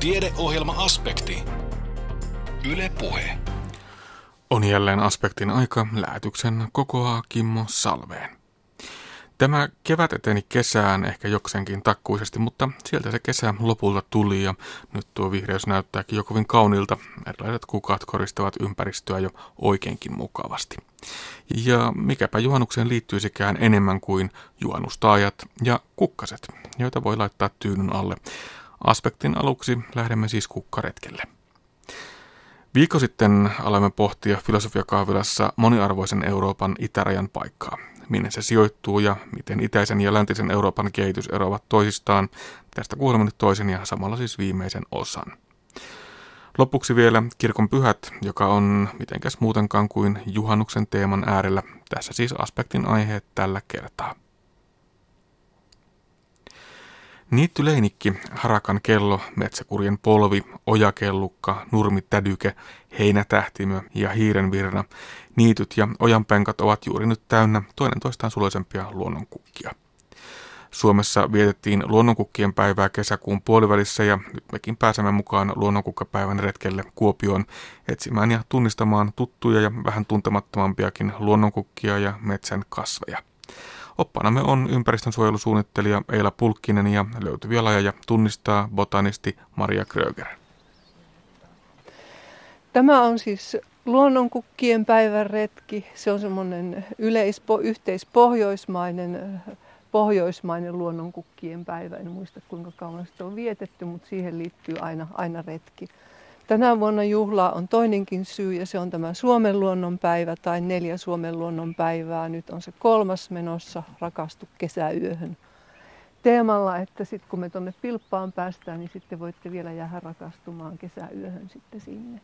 Tiedeohjelma-aspekti. Yle Puhe. On jälleen aspektin aika. Lähetyksen kokoaa Kimmo Salveen. Tämä kevät eteni kesään ehkä jokseenkin takkuisesti, mutta sieltä se kesä lopulta tuli ja nyt tuo vihreys näyttääkin jo kovin kaunilta. Erilaiset kukat koristavat ympäristöä jo oikeinkin mukavasti. Ja mikäpä juhannukseen liittyisikään enemmän kuin juhannustaajat ja kukkaset, joita voi laittaa tyynyn alle. Aspektin aluksi lähdemme siis kukkaretkelle. Viikko sitten aloimme pohtia filosofiakahvilassa moniarvoisen Euroopan itärajan paikkaa. Minne se sijoittuu ja miten itäisen ja läntisen Euroopan kehitys eroavat toisistaan. Tästä kuulemme nyt toisen ja samalla siis viimeisen osan. Lopuksi vielä kirkon pyhät, joka on mitenkäs muutenkaan kuin juhannuksen teeman äärellä. Tässä siis aspektin aiheet tällä kertaa. Niittyleinikki, harakan kello, metsäkurjen polvi, ojakellukka, nurmitädyke, heinätähtimö ja hiirenvirna, niityt ja ojanpenkat ovat juuri nyt täynnä toinen toistaan suloisempia luonnonkukkia. Suomessa vietettiin luonnonkukkien päivää kesäkuun puolivälissä ja nyt mekin pääsemme mukaan luonnonkukkapäivän retkelle Kuopioon etsimään ja tunnistamaan tuttuja ja vähän tuntemattomampiakin luonnonkukkia ja metsän kasveja. Oppaanamme on ympäristönsuojelusuunnittelija Eila Pulkkinen ja löytyviä lajeja tunnistaa botanisti Maria Kröger. Tämä on siis luonnonkukkien päivän retki. Se on semmoinen yleispo, yhteispohjoismainen pohjoismainen luonnonkukkien päivä. En muista kuinka kauan sitä on vietetty, mutta siihen liittyy aina, aina retki. Tänä vuonna juhla on toinenkin syy ja se on tämä Suomen luonnonpäivä tai neljä Suomen luonnonpäivää. Nyt on se kolmas menossa, rakastu kesäyöhön teemalla, että sitten kun me tuonne Pilppaan päästään, niin sitten voitte vielä jäädä rakastumaan kesäyöhön sitten sinne.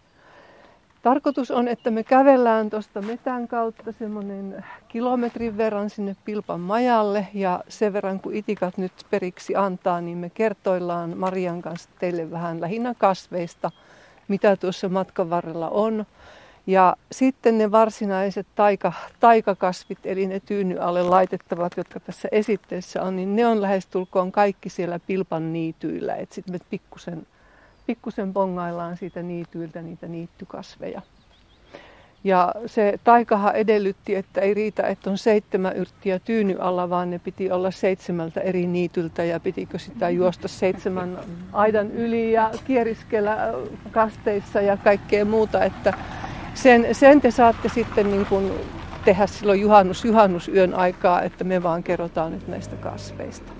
Tarkoitus on, että me kävellään tuosta metän kautta semmoinen kilometrin verran sinne Pilpan majalle ja sen verran kun itikat nyt periksi antaa, niin me kertoillaan Marian kanssa teille vähän lähinnä kasveista – mitä tuossa matkan varrella on. Ja sitten ne varsinaiset taika, taikakasvit, eli ne tyyny alle laitettavat, jotka tässä esitteessä on, niin ne on lähestulkoon kaikki siellä pilpan niityillä. Sitten me pikkusen, pikkusen pongaillaan siitä niityiltä niitä niittykasveja. Ja se taikaha edellytti, että ei riitä, että on seitsemän yrttiä tyyny alla, vaan ne piti olla seitsemältä eri niityltä ja pitikö sitä juosta seitsemän aidan yli ja kieriskellä kasteissa ja kaikkea muuta. Että sen, sen te saatte sitten niin kuin tehdä silloin juhannus, juhannusyön aikaa, että me vaan kerrotaan nyt näistä kasveista.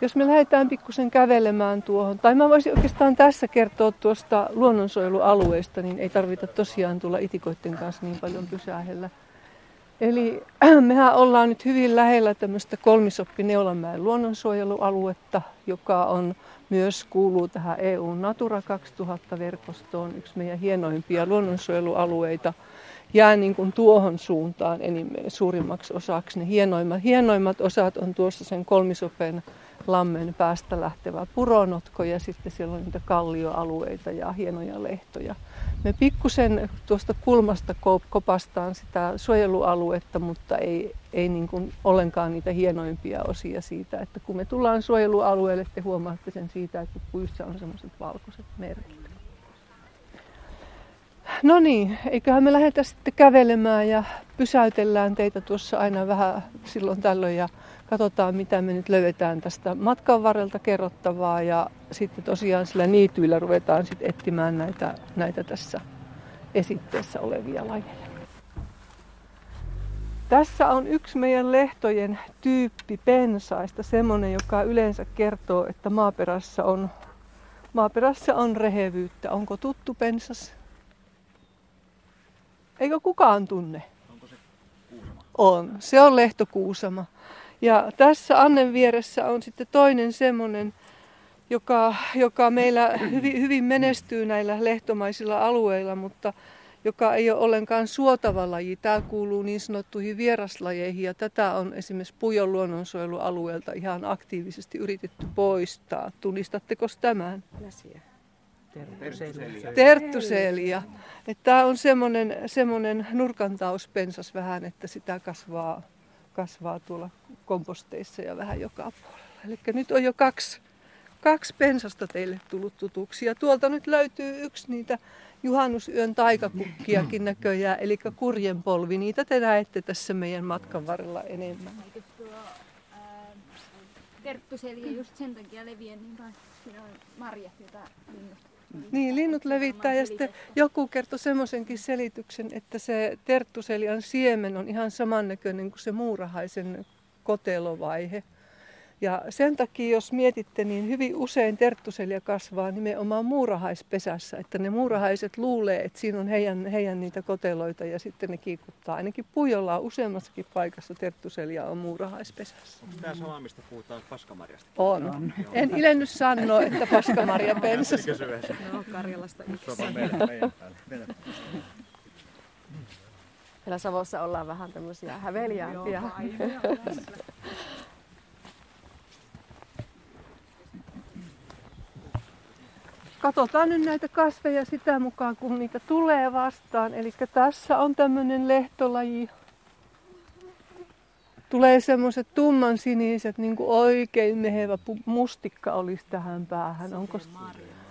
Jos me lähdetään pikkusen kävelemään tuohon, tai mä voisin oikeastaan tässä kertoa tuosta luonnonsuojelualueesta, niin ei tarvita tosiaan tulla itikoiden kanssa niin paljon pysähellä. Eli mehän ollaan nyt hyvin lähellä tämmöistä kolmisoppi Neulanmäen luonnonsuojelualuetta, joka on myös kuuluu tähän EU Natura 2000-verkostoon, yksi meidän hienoimpia luonnonsuojelualueita. Jää niin kuin tuohon suuntaan enimmän suurimmaksi osaksi. Ne hienoimmat, hienoimmat osat on tuossa sen kolmisopen lammen päästä lähtevä puronotko ja sitten siellä on niitä kallioalueita ja hienoja lehtoja. Me pikkusen tuosta kulmasta kopastaan sitä suojelualuetta, mutta ei, ei niin kuin ollenkaan niitä hienoimpia osia siitä. Että kun me tullaan suojelualueelle, te huomaatte sen siitä, että puissa on semmoiset valkoiset merkit. No niin, eiköhän me lähdetä sitten kävelemään ja pysäytellään teitä tuossa aina vähän silloin tällöin ja katsotaan mitä me nyt löydetään tästä matkan varrelta kerrottavaa ja sitten tosiaan sillä niityillä ruvetaan sitten etsimään näitä, näitä tässä esitteessä olevia lajeja. Tässä on yksi meidän lehtojen tyyppi pensaista, semmoinen, joka yleensä kertoo, että maaperässä on, maaperässä on rehevyyttä. Onko tuttu pensas? Eikö kukaan tunne? Onko se kuusama? On. Se on lehtokuusama. Ja tässä Annen vieressä on sitten toinen semmoinen, joka, joka meillä hyvin, hyvin menestyy näillä lehtomaisilla alueilla, mutta joka ei ole ollenkaan suotava laji. Tämä kuuluu niin sanottuihin vieraslajeihin ja tätä on esimerkiksi Pujon luonnonsuojelualueelta ihan aktiivisesti yritetty poistaa. Tunnistatteko tämän? Läsiä. Terttuselia. Tämä on semmoinen, semmoinen nurkantauspensas vähän, että sitä kasvaa kasvaa tuolla komposteissa ja vähän joka puolella. Eli nyt on jo kaksi, kaksi pensasta teille tullut tutuksi. Ja tuolta nyt löytyy yksi niitä juhannusyön taikakukkiakin näköjään, eli kurjen polvi. Niitä te näette tässä meidän matkan varrella enemmän. Eikö tuo ää, just sen takia leviä niin paljon? Siinä on marjat, joita linnut Niin, linnut levittää ja sitten joku kertoi semmoisenkin selityksen, että se terttuseljan siemen on ihan samannäköinen kuin se muurahaisen kotelovaihe. Ja sen takia, jos mietitte, niin hyvin usein terttuselja kasvaa nimenomaan muurahaispesässä. Että ne muurahaiset luulee, että siinä on heidän, heidän niitä koteloita ja sitten ne kiikuttaa. Ainakin Pujolla on useammassakin paikassa terttuselja on muurahaispesässä. Onko tämä sama, mistä puhutaan paskamarjasta? On. on. En ilennyt sanoa, että paskamarja pensas. No, Karjalasta yksi. meidän Meillä Savossa ollaan vähän tämmöisiä häveliämpiä. Katsotaan nyt näitä kasveja sitä mukaan, kun niitä tulee vastaan. Eli tässä on tämmöinen lehtolaji. Tulee semmoiset tumman siniset, niin kuin oikein mehevä mustikka olisi tähän päähän. Onko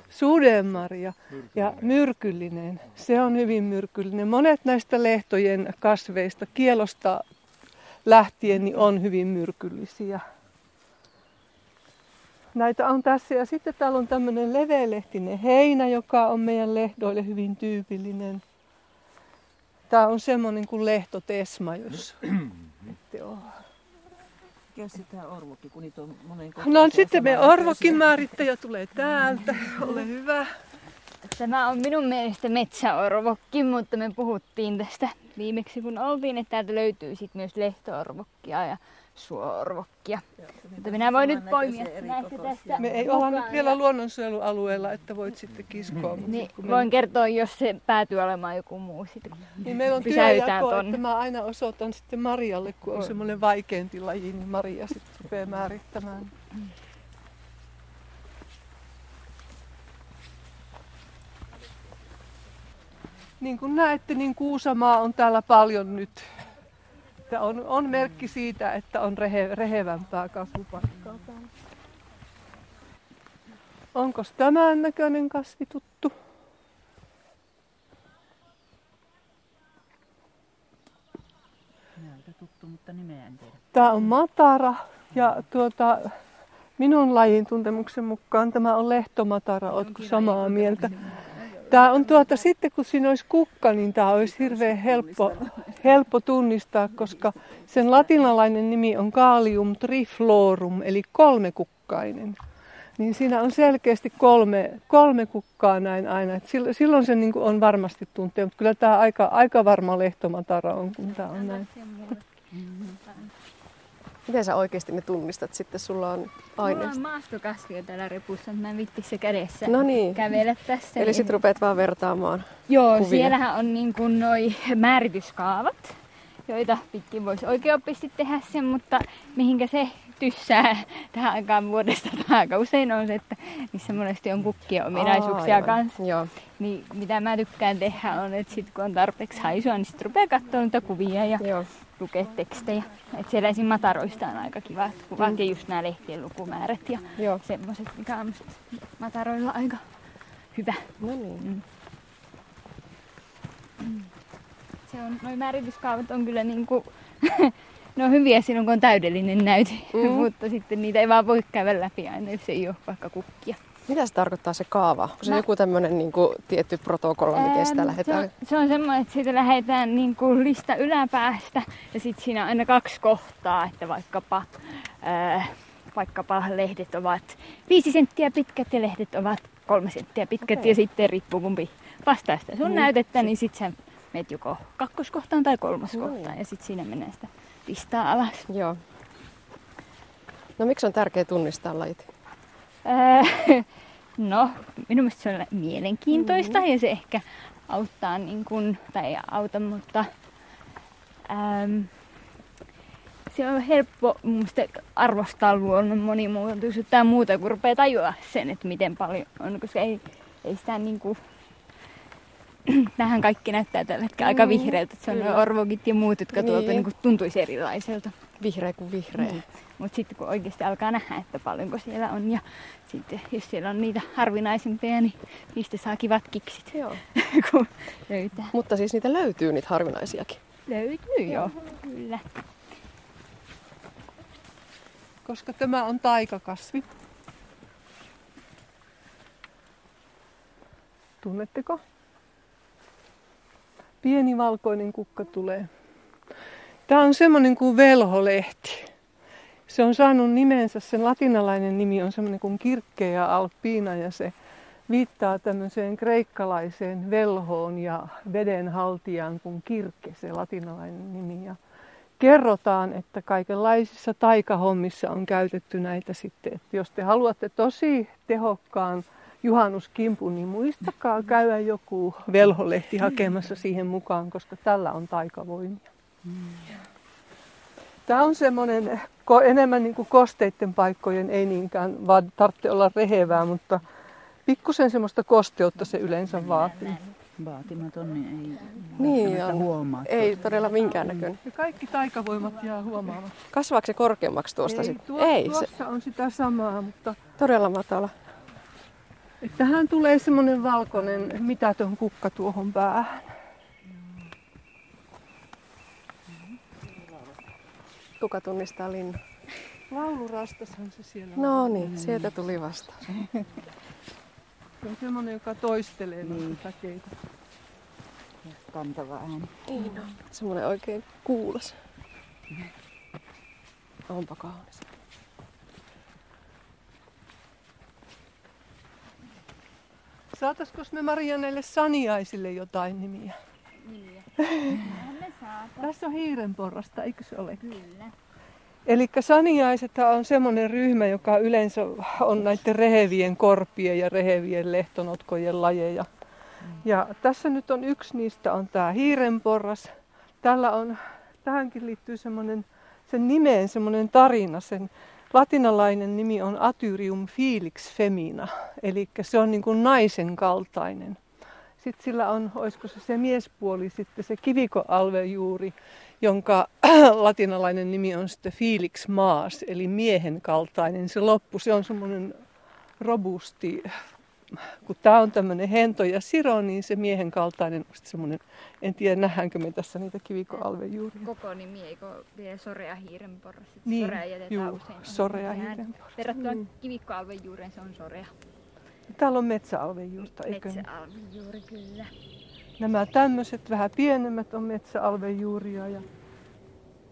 Sudenmarja ja myrkyllinen. Se on hyvin myrkyllinen. Monet näistä lehtojen kasveista kielosta lähtien niin on hyvin myrkyllisiä näitä on tässä. Ja sitten täällä on tämmöinen leveälehtinen heinä, joka on meidän lehdoille hyvin tyypillinen. Tämä on semmoinen kuin lehtotesma, jos ette ole. Mikä sitä orvokin, kun niitä on monen No sitten me orvokin määrittäjä tulee täältä. Ole hyvä. Tämä on minun mielestä metsäorvokki, mutta me puhuttiin tästä viimeksi kun oltiin, että täältä löytyy sitten myös lehtoorvokkia ja suorvokkia. Mutta minä voin nyt poimia näistä tästä. Me ei olla nyt vielä luonnonsuojelualueella, että voit sitten kiskoa. Niin, voin kertoa, jos se päätyy olemaan joku muu sitten. Niin meillä on työjako, että mä aina osoitan sitten Marialle, kun on, on. semmoinen vaikeampi laji, niin Maria sitten rupeaa määrittämään. Niin kuin näette, niin Kuusamaa on täällä paljon nyt että on, on merkki siitä, että on rehe, rehevämpää kasvupaikkaa täällä. Onko tämän näköinen kasvi tuttu? Näytä tuttu, mutta nimeä en tiedä. Tämä on matara ja tuota, minun lajin tuntemuksen mukaan tämä on lehtomatara. Oletko samaa mieltä? Tämä on tuota, sitten kun siinä olisi kukka, niin tämä olisi hirveän helppo, helppo tunnistaa, koska sen latinalainen nimi on Kalium triflorum, eli kolmekukkainen. Niin siinä on selkeästi kolme, kolme kukkaa näin aina. Et silloin se niin on varmasti tuntee, mutta kyllä tämä aika, aika varma lehtomatara on, kun tämä on näin. Miten sä oikeasti ne tunnistat sitten? Sulla on aineisto. Mulla on maastokasvio täällä repussa, mutta mä en vitti se kädessä no niin. kävellä tässä. Eli sit rupeat vaan vertaamaan Joo, kuvia. siellähän on niin kuin noi määrityskaavat, joita pitkin voisi oikeoppisesti tehdä sen, mutta mihinkä se tyssää tähän aikaan vuodesta tai aika usein on se, että missä monesti on kukkien ominaisuuksia kanssa. Joo. Niin mitä mä tykkään tehdä on, että sit kun on tarpeeksi haisua, niin sit rupeaa katsoa niitä kuvia ja Joo lukea tekstejä. Et siellä esim. mataroista on aika kivat kuvat mm. ja just nämä lehtien lukumäärät ja semmoiset, mikä on mataroilla aika hyvä. No niin. Mm. Se on, noi määrityskaavat on kyllä niinku, ne on hyviä silloin kun on täydellinen näyte, mm. mutta sitten niitä ei vaan voi käydä läpi aina, jos ei ole vaikka kukkia. Mitä se tarkoittaa se kaava? Onko se no, joku tämmöinen niin kuin, tietty protokolla, miten sitä lähdetään? Se on, se on semmoinen, että siitä lähdetään niin kuin lista yläpäästä ja sitten siinä on aina kaksi kohtaa, että vaikkapa, ää, vaikkapa lehdet ovat viisi senttiä pitkät ja lehdet ovat kolme senttiä pitkät okay. ja sitten riippuu kumpi vastaa sitä sun niin. näytettä, niin sitten sä menet joko kakkoskohtaan tai kolmoskohtaan mm. ja sitten siinä menee sitä listaa alas. Joo. No miksi on tärkeää tunnistaa lajit? no, minun mielestä se on mielenkiintoista mm-hmm. ja se ehkä auttaa, niin kuin, tai ei auta, mutta äm, se on helppo mun arvostaa luonnon monimuotoisuutta ja muuta, kun rupeaa tajua sen, että miten paljon on, koska ei, ei sitä niin kuin, tähän kaikki näyttää tällä hetkellä aika mm, vihreältä, että se on orvokit ja muut, jotka niin. tuolta niin kuin, tuntuisi erilaiselta. Vihreä kuin vihreä. Niin. Mutta sitten kun oikeasti alkaa nähdä, että paljonko siellä on ja sitten jos siellä on niitä harvinaisempia, niin niistä saa kivat kiksit, Joo. kun löytää. Mutta siis niitä löytyy niitä harvinaisiakin. Löytyy jo, kyllä. koska tämä on taikakasvi. Tunnetteko? Pieni valkoinen kukka tulee. Tämä on semmoinen kuin velholehti. Se on saanut nimensä, sen latinalainen nimi on semmoinen kuin kirkkeä alppiina ja se viittaa tämmöiseen kreikkalaiseen velhoon ja vedenhaltijaan kuin kirkke, se latinalainen nimi. Ja kerrotaan, että kaikenlaisissa taikahommissa on käytetty näitä sitten. Että jos te haluatte tosi tehokkaan juhannuskimpun, niin muistakaa käydä joku velholehti hakemassa siihen mukaan, koska tällä on taikavoimia. Tämä on semmoinen enemmän niin kuin kosteiden paikkojen, ei niinkään vaan tarvitse olla rehevää, mutta pikkusen semmoista kosteutta se yleensä vaatii. Vaatimaton, niin ei Niin on. huomaa. Ei todella minkäännäköinen. Ja kaikki taikavoimat jää huomaamatta. Kasvaako se korkeammaksi tuosta ei, sitten? tuo, ei, se tuossa on sitä samaa, mutta todella matala. tähän tulee semmoinen valkoinen mitätön kukka tuohon päähän. Kuka tunnistaa linnun? Laulurastashan se siellä on. No niin, sieltä tuli vastaus. Se on semmoinen, joka toistelee Niin. takeita. Kantava ääni. Niin on. Semmoinen oikein kuulos. Onpa kaunis. Saataisiko me Maria näille saniaisille jotain nimiä? Nimiä. saata. Tässä on hiirenporrasta, eikö se ole? Kyllä. Eli saniaiset on semmoinen ryhmä, joka yleensä on näiden rehevien korpien ja rehevien lehtonotkojen lajeja. Ja tässä nyt on yksi niistä, on tämä hiirenporras. Tällä on, tähänkin liittyy semmoinen, sen nimeen semmoinen tarina. Sen latinalainen nimi on Atyrium filix femina, eli se on niin kuin naisen kaltainen. Sitten sillä on, olisiko se se miespuoli, sitten se kivikoalvejuuri, jonka latinalainen nimi on sitten Felix Maas, eli miehen kaltainen. Se loppu, se on semmoinen robusti, kun tämä on tämmöinen hento ja siro, niin se miehen kaltainen on sitten semmoinen, en tiedä nähdäänkö me tässä niitä kivikoalvejuuria. Koko nimi, eikö vie sorea hiirenporras? Sit Niin, sorea jätetään juu, usein. sorea hiirenporras. Verrattuna kivikkoalven juureen se on sorea. Täällä on metsäalvejuurta, eikö niin? Metsäalven juuri kyllä. Nämä tämmöiset vähän pienemmät on metsäalvejuuria ja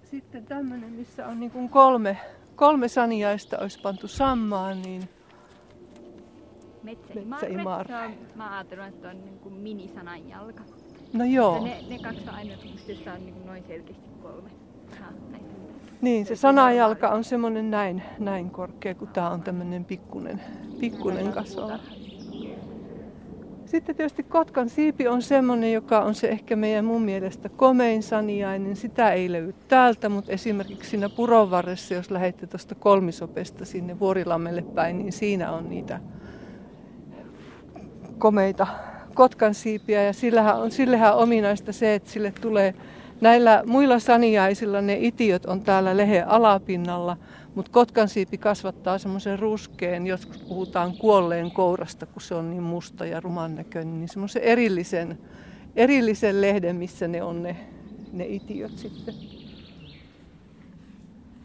sitten tämmöinen, missä on niin kuin kolme, kolme saniaista olisi pantu sammaan, niin Metsäimarre. Se on, mä ajattelin, että on niin kuin minisananjalka. no Ja joo. ne, ne kaksi on aina, on niin kuin noin selkeästi kolme. Niin, se sanajalka on semmoinen näin, näin korkea, kun tämä on tämmöinen pikkunen, pikkunen kasvava. Sitten tietysti Kotkan siipi on semmoinen, joka on se ehkä meidän mun mielestä komein saniainen. Sitä ei löydy täältä, mutta esimerkiksi siinä puron varressa, jos lähdette tuosta kolmisopesta sinne Vuorilammelle päin, niin siinä on niitä komeita Kotkan siipiä. Ja sillähän on, sillehän on ominaista se, että sille tulee Näillä muilla saniaisilla ne itiöt on täällä lehen alapinnalla, mutta kotkansiipi kasvattaa semmoisen ruskeen, joskus puhutaan kuolleen kourasta, kun se on niin musta ja ruman näköinen, niin semmoisen erillisen, erillisen lehden, missä ne on ne, ne itiöt sitten.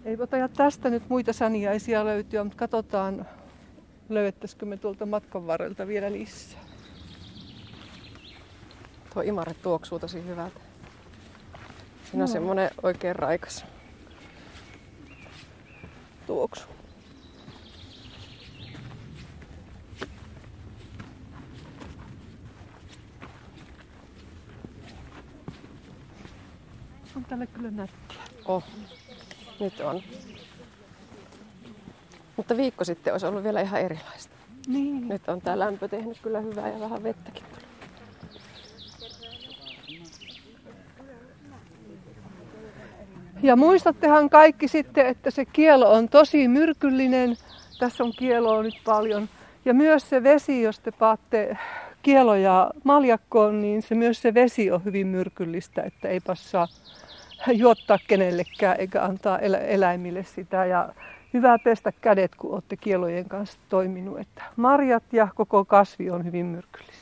Ei ota tästä nyt muita saniaisia löytyä, mutta katsotaan, löydettäisikö me tuolta matkan varrelta vielä lisää. Tuo imarre tuoksuu tosi hyvältä. Siinä on Joo. semmoinen oikein raikas tuoksu. On tällä kyllä nättiä. Oh, nyt on. Mutta viikko sitten olisi ollut vielä ihan erilaista. Niin. Nyt on tämä lämpö tehnyt kyllä hyvää ja vähän vettäkin tuli. Ja muistattehan kaikki sitten, että se kielo on tosi myrkyllinen. Tässä on kieloa nyt paljon. Ja myös se vesi, jos te paatte kieloja maljakkoon, niin se myös se vesi on hyvin myrkyllistä, että ei passaa juottaa kenellekään eikä antaa elä, eläimille sitä. Ja hyvä pestä kädet, kun olette kielojen kanssa toiminut. Että marjat ja koko kasvi on hyvin myrkyllisiä.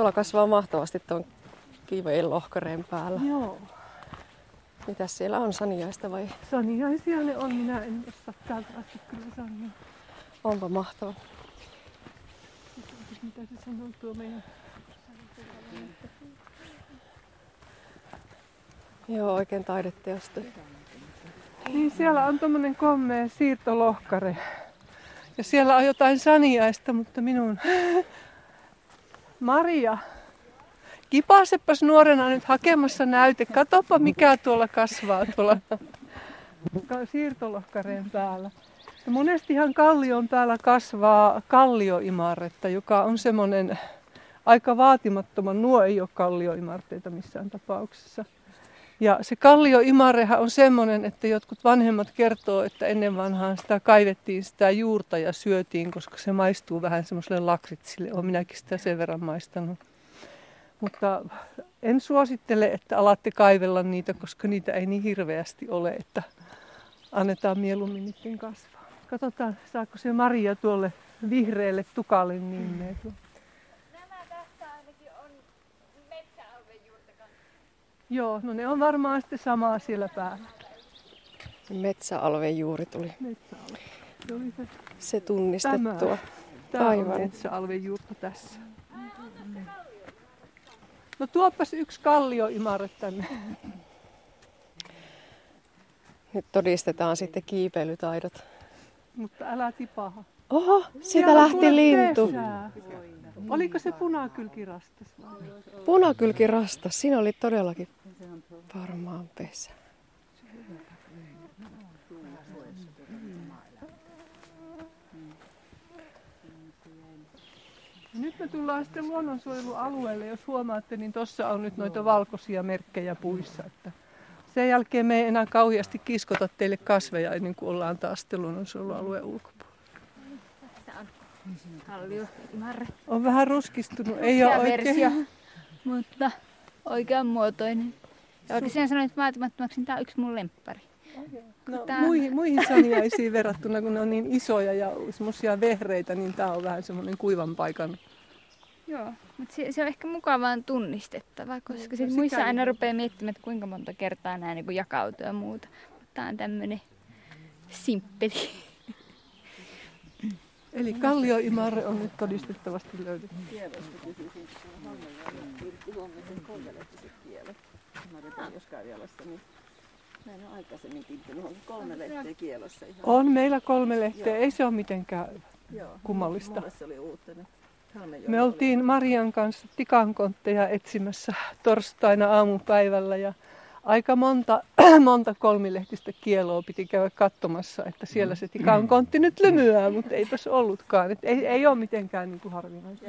Tuolla kasvaa mahtavasti tuon kiivojen lohkareen päällä. Joo. Mitäs siellä on, saniaista vai? Saniaisia ne on, minä en osaa täältä asti kyllä sanoa. Onpa mahtava. Mitä se sanoo tuo meidän Joo, oikein taideteosta. Niin siellä on tommonen kommea siirtolohkare. Ja siellä on jotain saniaista, mutta minun... Maria, kipaasepas nuorena nyt hakemassa näyte. Katopa mikä tuolla kasvaa tuolla ka- siirtolohkareen päällä. Ja monestihan kallion päällä kasvaa kallioimarretta, joka on semmoinen aika vaatimattoman. Nuo ei ole kallioimarteita missään tapauksessa. Ja se kallioimarehan on semmoinen, että jotkut vanhemmat kertoo, että ennen vanhaan sitä kaivettiin sitä juurta ja syötiin, koska se maistuu vähän semmoiselle lakritsille. Olen minäkin sitä sen verran maistanut. Mutta en suosittele, että alatte kaivella niitä, koska niitä ei niin hirveästi ole, että annetaan mieluummin niiden kasvaa. Katsotaan, saako se Maria tuolle vihreälle tukalle nimeä. Nämä tässä ainakin on metsäalven juurta Joo, no ne on varmaan sitten samaa siellä päällä. Metsäalven juuri tuli. Metsäalve. Se oli se, Se tunnistettua. tämä on Aivan. metsäalven juurta tässä. No tuoppas yksi kallioimare tänne. Nyt todistetaan sitten kiipeilytaidot. Mutta älä tipaha. Oho, on lähti lintu. pesää. Oliko se punakylkirastas vai? Punakylki rastas. Siinä oli todellakin varmaan pesä. Ja Nyt me tullaan sitten luonnonsuojelualueelle. Jos huomaatte, niin tuossa on nyt noita valkoisia merkkejä puissa. Että sen jälkeen me ei enää kauheasti kiskota teille kasveja ennen kuin ollaan taas luonnonsuojelualueen ulkopuolella. Kallio imarre. On vähän ruskistunut, ei ole Ruskea versio, oikein. mutta oikean muotoinen. Ja oikeastaan sanoin, että vaatimattomaksi niin tämä on yksi mun lemppari. No, Tää- muihin, muihin saniaisiin verrattuna, kun ne on niin isoja ja semmoisia vehreitä, niin tämä on vähän semmoinen kuivan paikan. Joo, mutta se, se on ehkä mukavaan tunnistettava, koska no muissa aina rupeaa miettimään, että kuinka monta kertaa nämä niin jakautuu ja muuta. Mutta tämä on tämmöinen simppeli. Eli kallioimarre on nyt todistettavasti löydetty. Jos Karjalassa, niin mä en ole aikaisemmin kiinnittänyt on kolme lehteä kielossa ihan. On meillä kolme lehteä, ei se ole mitenkään Joo. kummallista. Mulle se oli uutta. Halme Me oltiin Marian kanssa tikankontteja etsimässä torstaina aamupäivällä ja aika monta, monta kolmilehtistä kieloa piti käydä katsomassa, että siellä se tikankontti nyt lymyää, mutta eipäs ollutkaan. Et ei, ei ole mitenkään niin kuin harvinaista.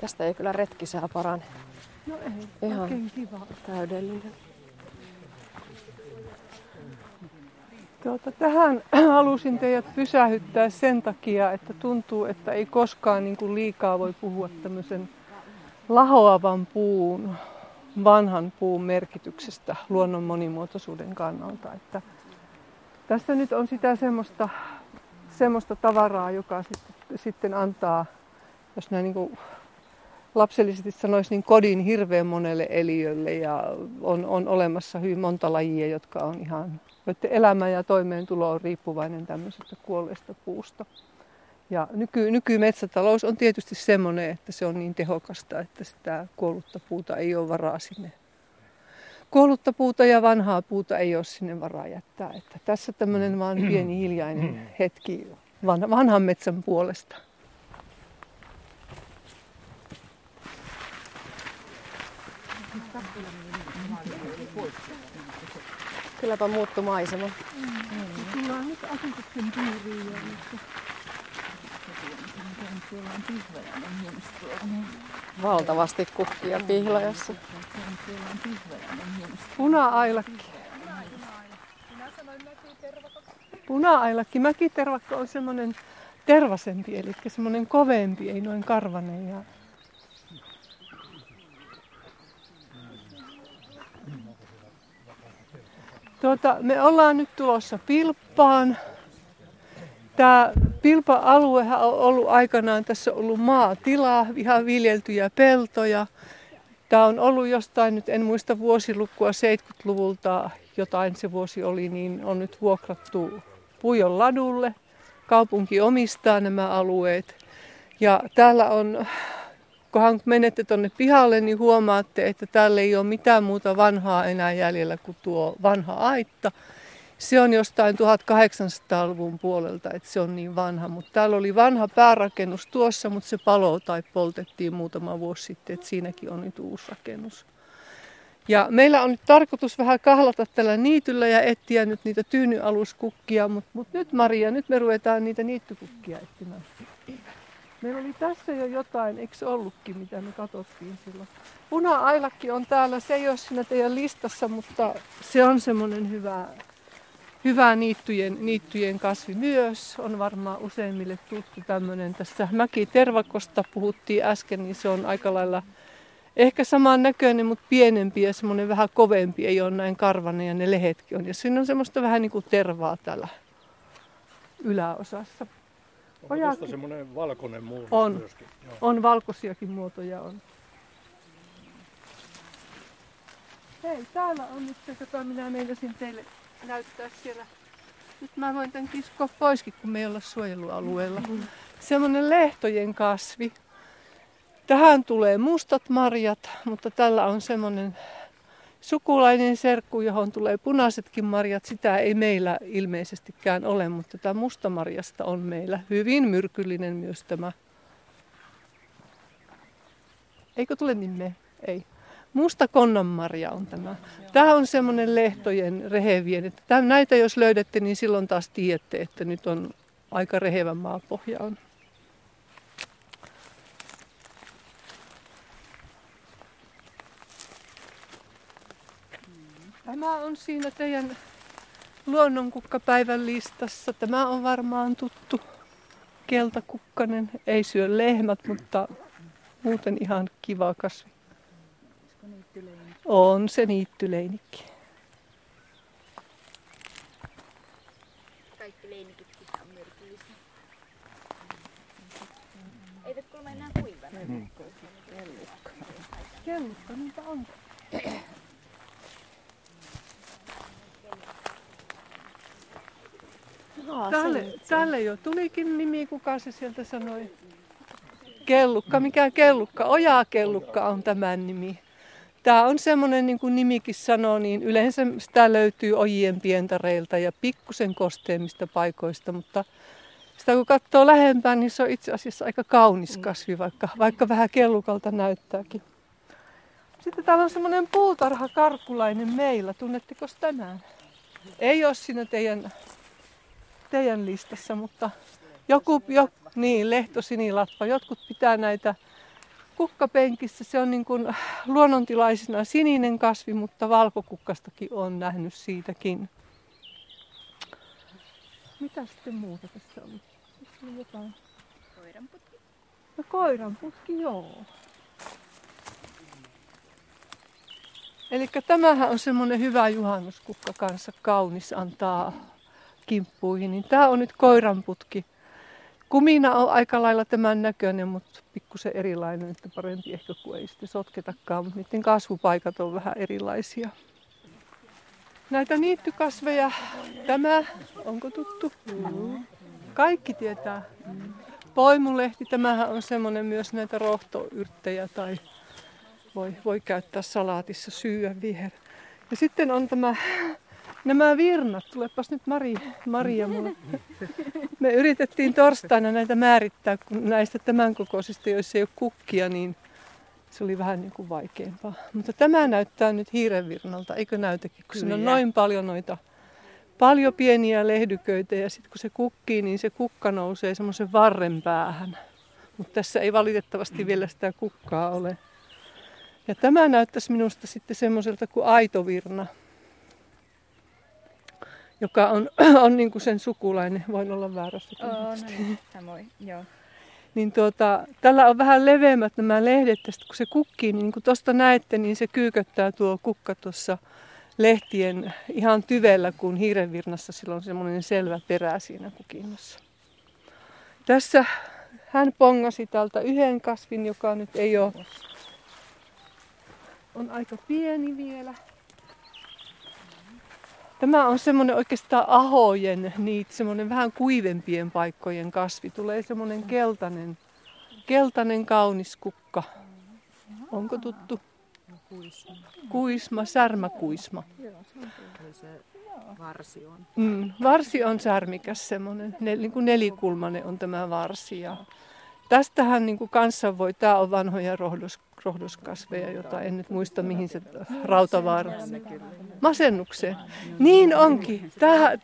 Tästä ei kyllä retkisää parane. No ei, Ihan. oikein kiva. Täydellinen. Tuota, tähän halusin teidät pysähyttää sen takia, että tuntuu, että ei koskaan niin kuin liikaa voi puhua tämmöisen lahoavan puun, vanhan puun merkityksestä luonnon monimuotoisuuden kannalta. Että tässä nyt on sitä semmoista, semmoista tavaraa, joka sitten, sitten antaa, jos näin niin lapsellisesti sanoisi, niin kodin hirveän monelle eliölle ja on, on olemassa hyvin monta lajia, jotka on ihan, joiden elämä ja toimeentulo on riippuvainen tämmöisestä kuolleesta puusta. Ja nyky, nykymetsätalous on tietysti semmoinen, että se on niin tehokasta, että sitä kuollutta puuta ei ole varaa sinne. Kuollutta puuta ja vanhaa puuta ei ole sinne varaa jättää. Että tässä tämmöinen vaan pieni hiljainen hetki vanhan, metsän puolesta. Kylläpä muuttu maisema. Tullaan nyt asutuksen piiriin ja Tuolla on Valtavasti kukkia pihlajassa. On. Puna-ailakki. Puna-ailakki. Mäkitervakka on semmoinen tervasempi, eli semmoinen kovempi, ei noin karvanen. Ja... Tuota, me ollaan nyt tulossa Pilppaan. Tämä Pilpa-aluehan on ollut aikanaan, tässä on ollut maatilaa, ihan viljeltyjä peltoja. Tämä on ollut jostain, nyt en muista vuosilukua, 70-luvulta jotain se vuosi oli, niin on nyt vuokrattu Pujon ladulle. Kaupunki omistaa nämä alueet. Ja täällä on, kunhan menette tuonne pihalle, niin huomaatte, että täällä ei ole mitään muuta vanhaa enää jäljellä kuin tuo vanha aitta. Se on jostain 1800-luvun puolelta, että se on niin vanha. Mutta täällä oli vanha päärakennus tuossa, mutta se palo tai poltettiin muutama vuosi sitten, että siinäkin on nyt uusi rakennus. Ja meillä on nyt tarkoitus vähän kahlata tällä niityllä ja etsiä nyt niitä tyynyaluskukkia, mutta mut nyt Maria, nyt me ruvetaan niitä niittykukkia etsimään. Meillä oli tässä jo jotain, eikö ollutkin, mitä me katsottiin silloin? Puna-ailakki on täällä, se ei ole siinä teidän listassa, mutta se on semmoinen hyvä, hyvä niittyjen, niittyjen kasvi myös. On varmaan useimmille tuttu tämmöinen. Tässä Mäki-Tervakosta puhuttiin äsken, niin se on aika lailla ehkä saman näköinen, mutta pienempi ja semmoinen vähän kovempi. Ei ole näin karvanen ja ne lehetkin on. Ja siinä on semmoista vähän niin kuin tervaa täällä yläosassa. Onko tuosta semmoinen valkoinen muunnos On. myöskin? Joo. On valkoisiakin muotoja on. Hei, täällä on nyt se, jota minä meinasin teille näyttää siellä. Nyt mä voin tämän kiskoa poiskin, kun me ei olla suojelualueella. Semmoinen lehtojen kasvi. Tähän tulee mustat marjat, mutta tällä on semmoinen sukulainen serkku, johon tulee punaisetkin marjat. Sitä ei meillä ilmeisestikään ole, mutta tämä mustamarjasta on meillä hyvin myrkyllinen myös tämä Eikö tule nimeä? Ei. Musta konnanmarja on tämä. Tämä on semmoinen lehtojen rehevien. Että näitä jos löydätte, niin silloin taas tiedätte, että nyt on aika rehevä maapohja on. Tämä on siinä teidän luonnonkukkapäivän listassa. Tämä on varmaan tuttu keltakukkanen. Ei syö lehmät, mutta muuten ihan kiva kasvi. On se niittyleinikki. Kaikki leinikitkin on myrkyllisiä. Eivät kuulemma enää kuivana. Kellukka niitä on. Tälle, tälle jo tulikin nimi, kuka se sieltä sanoi. Kellukka, mikä kellukka? Ojaa kellukka on tämän nimi. Tämä on semmoinen, niin kuin nimikin sanoo, niin yleensä sitä löytyy ojien pientareilta ja pikkusen kosteemmista paikoista, mutta sitä kun katsoo lähempään, niin se on itse asiassa aika kaunis kasvi, vaikka, vaikka vähän kellukalta näyttääkin. Sitten täällä on semmoinen puutarha karkkulainen meillä. Tunnetteko tänään? Ei ole siinä teidän, teidän listassa, mutta joku, jo, niin, lehtosinilatva. Jotkut pitää näitä kukkapenkissä. Se on niin kuin luonnontilaisena sininen kasvi, mutta valkokukkastakin on nähnyt siitäkin. Mitä sitten muuta tässä on? Tässä on jotain. Koiranputki. No koiranputki, joo. Eli tämähän on semmoinen hyvä juhannuskukka kanssa, kaunis, antaa kimppuihin. Niin tämä on nyt koiranputki. Kumina on aika lailla tämän näköinen, mutta pikkusen erilainen, että parempi ehkä kuin ei sitten sotketakaan, mutta niiden kasvupaikat on vähän erilaisia. Näitä niittykasveja, tämä, onko tuttu? Kaikki tietää. Poimulehti, tämähän on semmoinen myös näitä rohtoyrttejä tai voi, voi käyttää salaatissa syyä viher. Ja sitten on tämä, nämä virnat. Tulepas nyt Mari, Maria mulle. Me yritettiin torstaina näitä määrittää, kun näistä tämän kokoisista, joissa ei ole kukkia, niin se oli vähän niin kuin vaikeampaa. Mutta tämä näyttää nyt hiirenvirnalta, eikö näytäkin? Kun siinä on noin paljon noita, paljon pieniä lehdyköitä ja sitten kun se kukkii, niin se kukka nousee semmoisen varren päähän. Mutta tässä ei valitettavasti vielä sitä kukkaa ole. Ja tämä näyttäisi minusta sitten semmoiselta kuin aitovirna, joka on, on niin kuin sen sukulainen. Voin olla väärässä. Oo, no niin, samoin, joo. Niin tuota, tällä on vähän leveämmät nämä lehdet, tästä kun se kukkii, niin, niin kuin tuosta näette, niin se kyyköttää tuo kukka tuossa lehtien ihan tyvellä, kun hiirenvirnassa sillä on semmoinen selvä perä siinä kukinnassa. Tässä hän pongasi täältä yhden kasvin, joka nyt ei ole, on aika pieni vielä. Tämä on semmoinen oikeastaan ahojen, niitä semmoinen vähän kuivempien paikkojen kasvi. Tulee semmoinen keltainen, keltainen kaunis kukka. Onko tuttu? Kuisma. Kuisma, särmäkuisma. varsi on. Mm, varsi on särmikäs semmoinen, nel, niin kuin nelikulmainen on tämä varsi. Ja tästähän niin kuin kanssa voi, tämä on vanhoja rohdos, rohdoskasveja, jota en nyt muista mihin se rautavaara. Masennukseen. Niin onkin.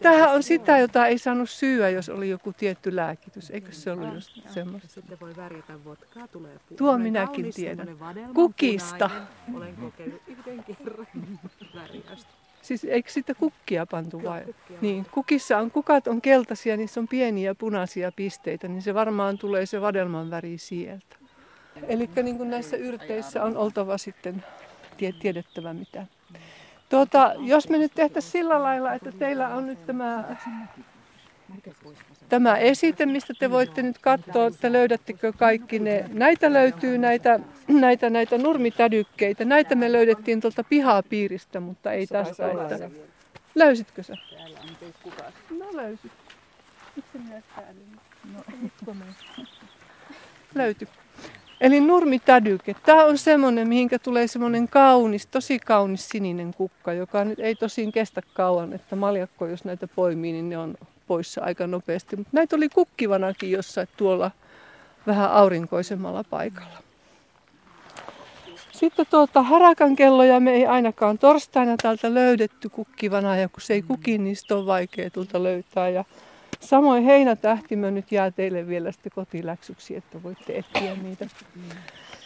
Tämähän on sitä, jota ei saanut syyä, jos oli joku tietty lääkitys. Eikö se ollut just semmoista? Sitten voi värjätä vodkaa, tulee Tuo minäkin tiedän. Kukista. Olen kokeillut yhden kerran väriästä. Siis eikö sitä kukkia pantu vai? kukkia. Niin, kukissa on, kukat on keltaisia, niissä on pieniä punaisia pisteitä, niin se varmaan tulee se vadelman väri sieltä. Eli niin näissä yrteissä on oltava sitten tie, tiedettävä mitä. Tuota, jos me nyt tehtäisiin sillä lailla, että teillä on nyt tämä, tämä esite, mistä te voitte nyt katsoa, että löydättekö kaikki ne. Näitä löytyy näitä, näitä, näitä nurmitädykkeitä. Näitä me löydettiin tuolta pihapiiristä, mutta ei tästä. Että... Löysitkö sä? No löysit. No, Löytyi. Eli nurmitädyke. Tämä on semmoinen, mihinkä tulee semmoinen kaunis, tosi kaunis sininen kukka, joka nyt ei tosin kestä kauan, että maljakko, jos näitä poimii, niin ne on poissa aika nopeasti. Mutta näitä oli kukkivanakin jossain tuolla vähän aurinkoisemmalla paikalla. Sitten tuolta harakan kelloja me ei ainakaan torstaina täältä löydetty kukkivana ja kun se ei kuki, niin sitä on vaikea tuolta löytää. Ja samoin heinätähtimö nyt jää teille vielä sitten kotiläksyksi, että voitte etsiä niitä.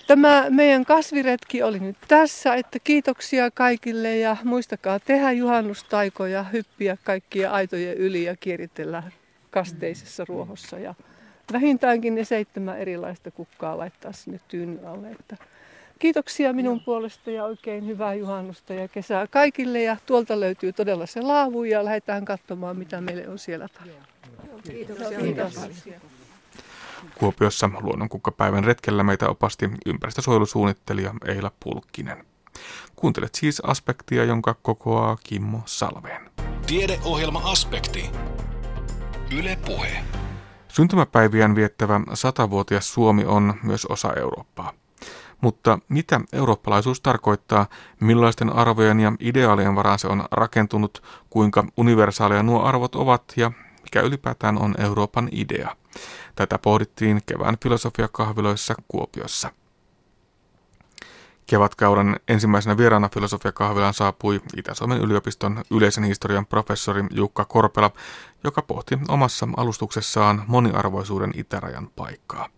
Tämä meidän kasviretki oli nyt tässä, että kiitoksia kaikille ja muistakaa tehdä juhannustaikoja, hyppiä kaikkia aitojen yli ja kieritellä kasteisessa ruohossa. Ja vähintäänkin ne seitsemän erilaista kukkaa laittaa sinne tyynyn alle. Että kiitoksia minun puolesta ja oikein hyvää juhannusta ja kesää kaikille. Ja tuolta löytyy todella se laavu ja lähdetään katsomaan, mitä meille on siellä tarjolla. Kiitoksia. Kiitos. Kuopiossa luonnonkukkapäivän retkellä meitä opasti ympäristösuojelusuunnittelija Eila Pulkkinen. Kuuntelet siis aspektia, jonka kokoaa Kimmo Salveen. Tiedeohjelma Aspekti. Yle Puhe. Syntymäpäiviään viettävä satavuotias Suomi on myös osa Eurooppaa. Mutta mitä eurooppalaisuus tarkoittaa, millaisten arvojen ja ideaalien varaan se on rakentunut, kuinka universaaleja nuo arvot ovat ja mikä ylipäätään on Euroopan idea? Tätä pohdittiin kevään filosofiakahviloissa Kuopiossa. Kevätkauden ensimmäisenä vieraana filosofiakahvilaan saapui Itä-Suomen yliopiston yleisen historian professori Jukka Korpela, joka pohti omassa alustuksessaan moniarvoisuuden itärajan paikkaa.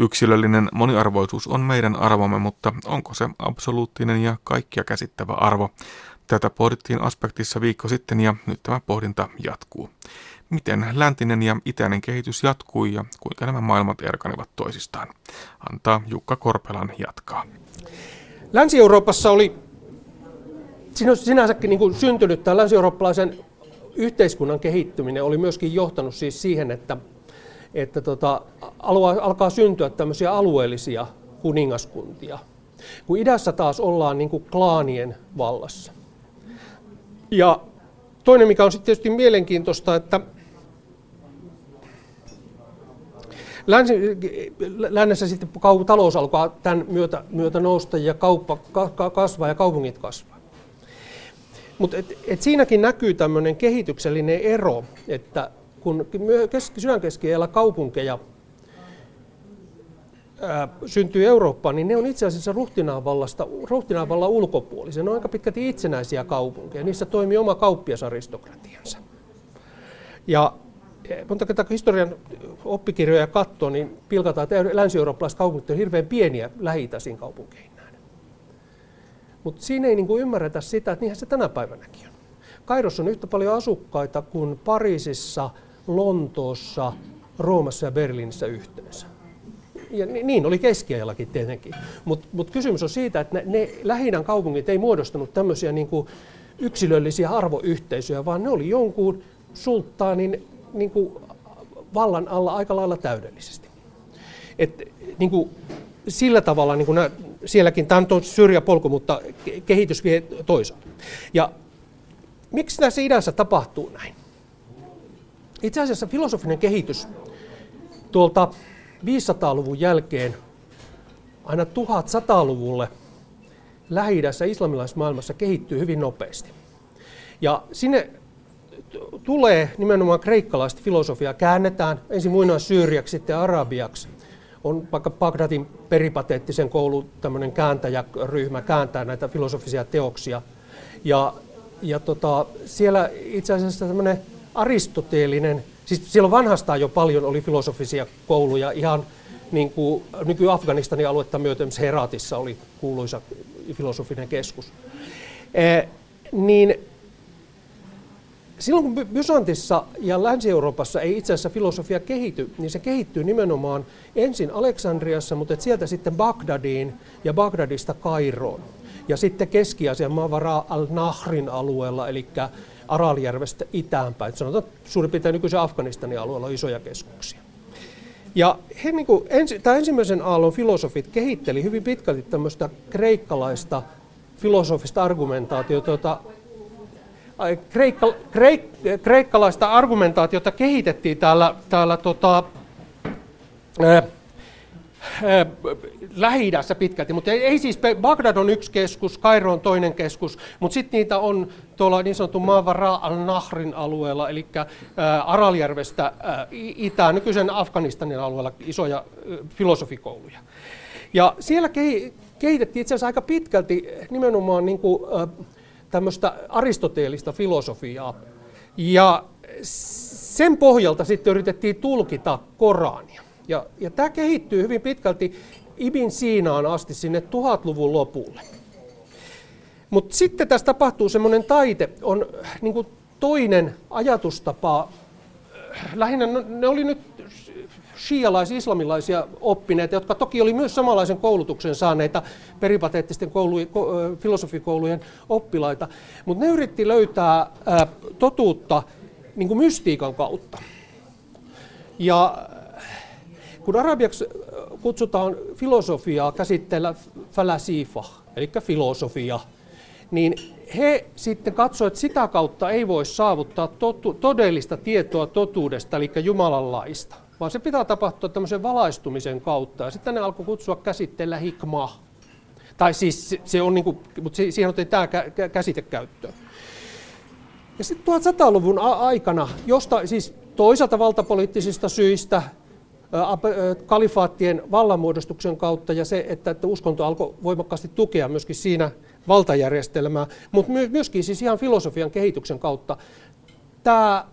Yksilöllinen moniarvoisuus on meidän arvomme, mutta onko se absoluuttinen ja kaikkia käsittävä arvo? Tätä pohdittiin aspektissa viikko sitten ja nyt tämä pohdinta jatkuu. Miten läntinen ja itäinen kehitys jatkui ja kuinka nämä maailmat erkanivat toisistaan? Antaa Jukka Korpelan jatkaa. Länsi-Euroopassa oli sinänsäkin niin kuin syntynyt tämä länsi-eurooppalaisen yhteiskunnan kehittyminen oli myöskin johtanut siis siihen, että, että tota, alua, alkaa syntyä tämmöisiä alueellisia kuningaskuntia. Kun idässä taas ollaan niin kuin klaanien vallassa. Ja toinen, mikä on sitten tietysti mielenkiintoista, että Länsi, lännessä sitten talous alkaa tämän myötä, myötä nousta ja kauppa ka, ka, kasvaa ja kaupungit kasvaa. Mutta et, et siinäkin näkyy tämmöinen kehityksellinen ero, että kun keski, sydänkeskiajalla kaupunkeja ää, syntyy Eurooppaan, niin ne on itse asiassa ruhtinaanvallasta, ruhtinaanvallan ulkopuolisia. Ne on aika pitkälti itsenäisiä kaupunkeja. Niissä toimii oma kauppiasaristokratiansa. Ja monta kertaa kun historian oppikirjoja katsoo, niin pilkataan, länsi-eurooppalaiset kaupungit ovat hirveän pieniä lähi kaupunkeihin nähden. Mutta siinä ei niinku ymmärretä sitä, että niinhän se tänä päivänäkin on. Kairossa on yhtä paljon asukkaita kuin Pariisissa, Lontoossa, Roomassa ja Berliinissä yhteensä. Ja niin oli keskiajallakin tietenkin. Mutta mut kysymys on siitä, että ne, ne lähinnän kaupungit ei muodostanut tämmöisiä niinku yksilöllisiä arvoyhteisöjä, vaan ne oli jonkun sulttaanin niin kuin vallan alla aika lailla täydellisesti. Et, niin kuin, sillä tavalla niin kuin nämä, sielläkin, tämä on syrjäpolku, mutta kehitys vie toisaalta. Ja miksi tässä idässä tapahtuu näin? Itse asiassa filosofinen kehitys tuolta 500-luvun jälkeen aina 1100-luvulle Lähi-idässä islamilaisessa maailmassa kehittyy hyvin nopeasti. Ja sinne tulee nimenomaan kreikkalaista filosofiaa, käännetään ensin muinaissyyriaksi, sitten arabiaksi. On vaikka Bagdadin peripateettisen koulun tämmöinen kääntäjäryhmä kääntää näitä filosofisia teoksia. Ja, ja tota, siellä itse asiassa tämmöinen aristoteellinen, siis siellä vanhastaan jo paljon oli filosofisia kouluja, ihan niin kuin nyky-Afganistanin aluetta myöten Heratissa oli kuuluisa filosofinen keskus. E, niin silloin kun Bysantissa ja Länsi-Euroopassa ei itse asiassa filosofia kehity, niin se kehittyy nimenomaan ensin Aleksandriassa, mutta sieltä sitten Bagdadiin ja Bagdadista Kairoon. Ja sitten Keski-Aasian maavara al-Nahrin alueella, eli Araljärvestä itäänpäin. Sanotaan suurin piirtein nykyisen Afganistanin alueella on isoja keskuksia. Ja he, niin kuin, ensi, tämä ensimmäisen aallon filosofit kehitteli hyvin pitkälti tämmöistä kreikkalaista filosofista argumentaatiota, jota kreikka, kreik, kreikkalaista argumentaatiota kehitettiin täällä, täällä tota, ää, lähi pitkälti, mutta ei, ei siis, Bagdad on yksi keskus, Kairo on toinen keskus, mutta sitten niitä on tuolla niin sanotun Maavara al-Nahrin alueella, eli Araljärvestä ää, itään, nykyisen Afganistanin alueella isoja filosofikouluja. Ja siellä kehitettiin itse asiassa aika pitkälti nimenomaan niin kuin, tämmöistä aristoteellista filosofiaa. Ja sen pohjalta sitten yritettiin tulkita Korania. Ja, ja tämä kehittyy hyvin pitkälti Ibn Siinaan asti sinne tuhatluvun lopulle. Mutta sitten tässä tapahtuu semmoinen taite, on niin toinen ajatustapa. Lähinnä ne oli nyt shialais-islamilaisia oppineita, jotka toki oli myös samanlaisen koulutuksen saaneita peripateettisten koulu, filosofikoulujen oppilaita, mutta ne yritti löytää ää, totuutta niin kuin mystiikan kautta. Ja kun arabiaksi kutsutaan filosofiaa käsitteellä falasifa, eli filosofia, niin he sitten katsoivat, että sitä kautta ei voi saavuttaa totu, todellista tietoa totuudesta, eli Jumalan laista vaan se pitää tapahtua tämmöisen valaistumisen kautta. Ja sitten ne alkoi kutsua käsitteellä hikma. Tai siis se on niin kuin, mutta siihen otettiin tämä käsite käyttöön. Ja sitten 1100-luvun aikana, josta siis toisaalta valtapoliittisista syistä, kalifaattien vallanmuodostuksen kautta ja se, että, että uskonto alkoi voimakkaasti tukea myöskin siinä valtajärjestelmää, mutta myöskin siis ihan filosofian kehityksen kautta, tämä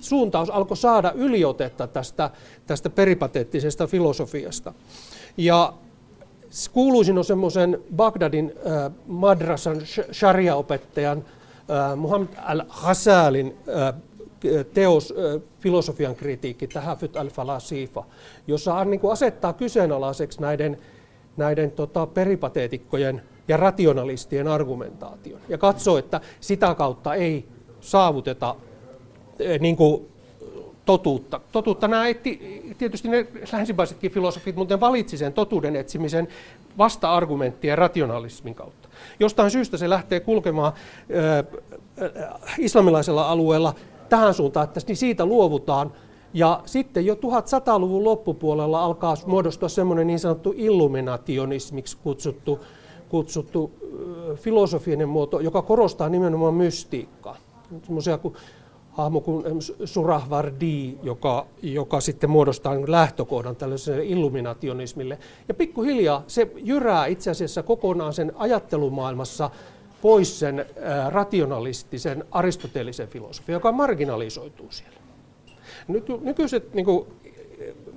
suuntaus alkoi saada yliotetta tästä, tästä peripateettisesta filosofiasta. Ja kuuluisin on semmoisen Bagdadin äh, madrasan sharia-opettajan äh, Muhammad al-Hasalin äh, teos äh, filosofian kritiikki, Tahafut al-Falasifa, jossa niin asettaa kyseenalaiseksi näiden, näiden tota, peripateetikkojen ja rationalistien argumentaation ja katsoo, että sitä kautta ei saavuteta niin kuin totuutta. Totuutta nämä etti, tietysti ne länsimaisetkin filosofit muuten valitsi sen totuuden etsimisen vasta-argumenttien rationalismin kautta. Jostain syystä se lähtee kulkemaan äh, islamilaisella alueella tähän suuntaan, että niin siitä luovutaan. Ja sitten jo 1100-luvun loppupuolella alkaa muodostua semmoinen niin sanottu illuminationismiksi kutsuttu, kutsuttu filosofinen muoto, joka korostaa nimenomaan mystiikkaa. Semmoisia kuin hahmo kuin Surahvardi, joka, joka sitten muodostaa lähtökohdan tällaiselle illuminationismille. Ja pikkuhiljaa se jyrää itse asiassa kokonaan sen ajattelumaailmassa pois sen ää, rationalistisen aristoteellisen filosofian, joka marginalisoituu siellä. Nyky, nykyiset niin kuin,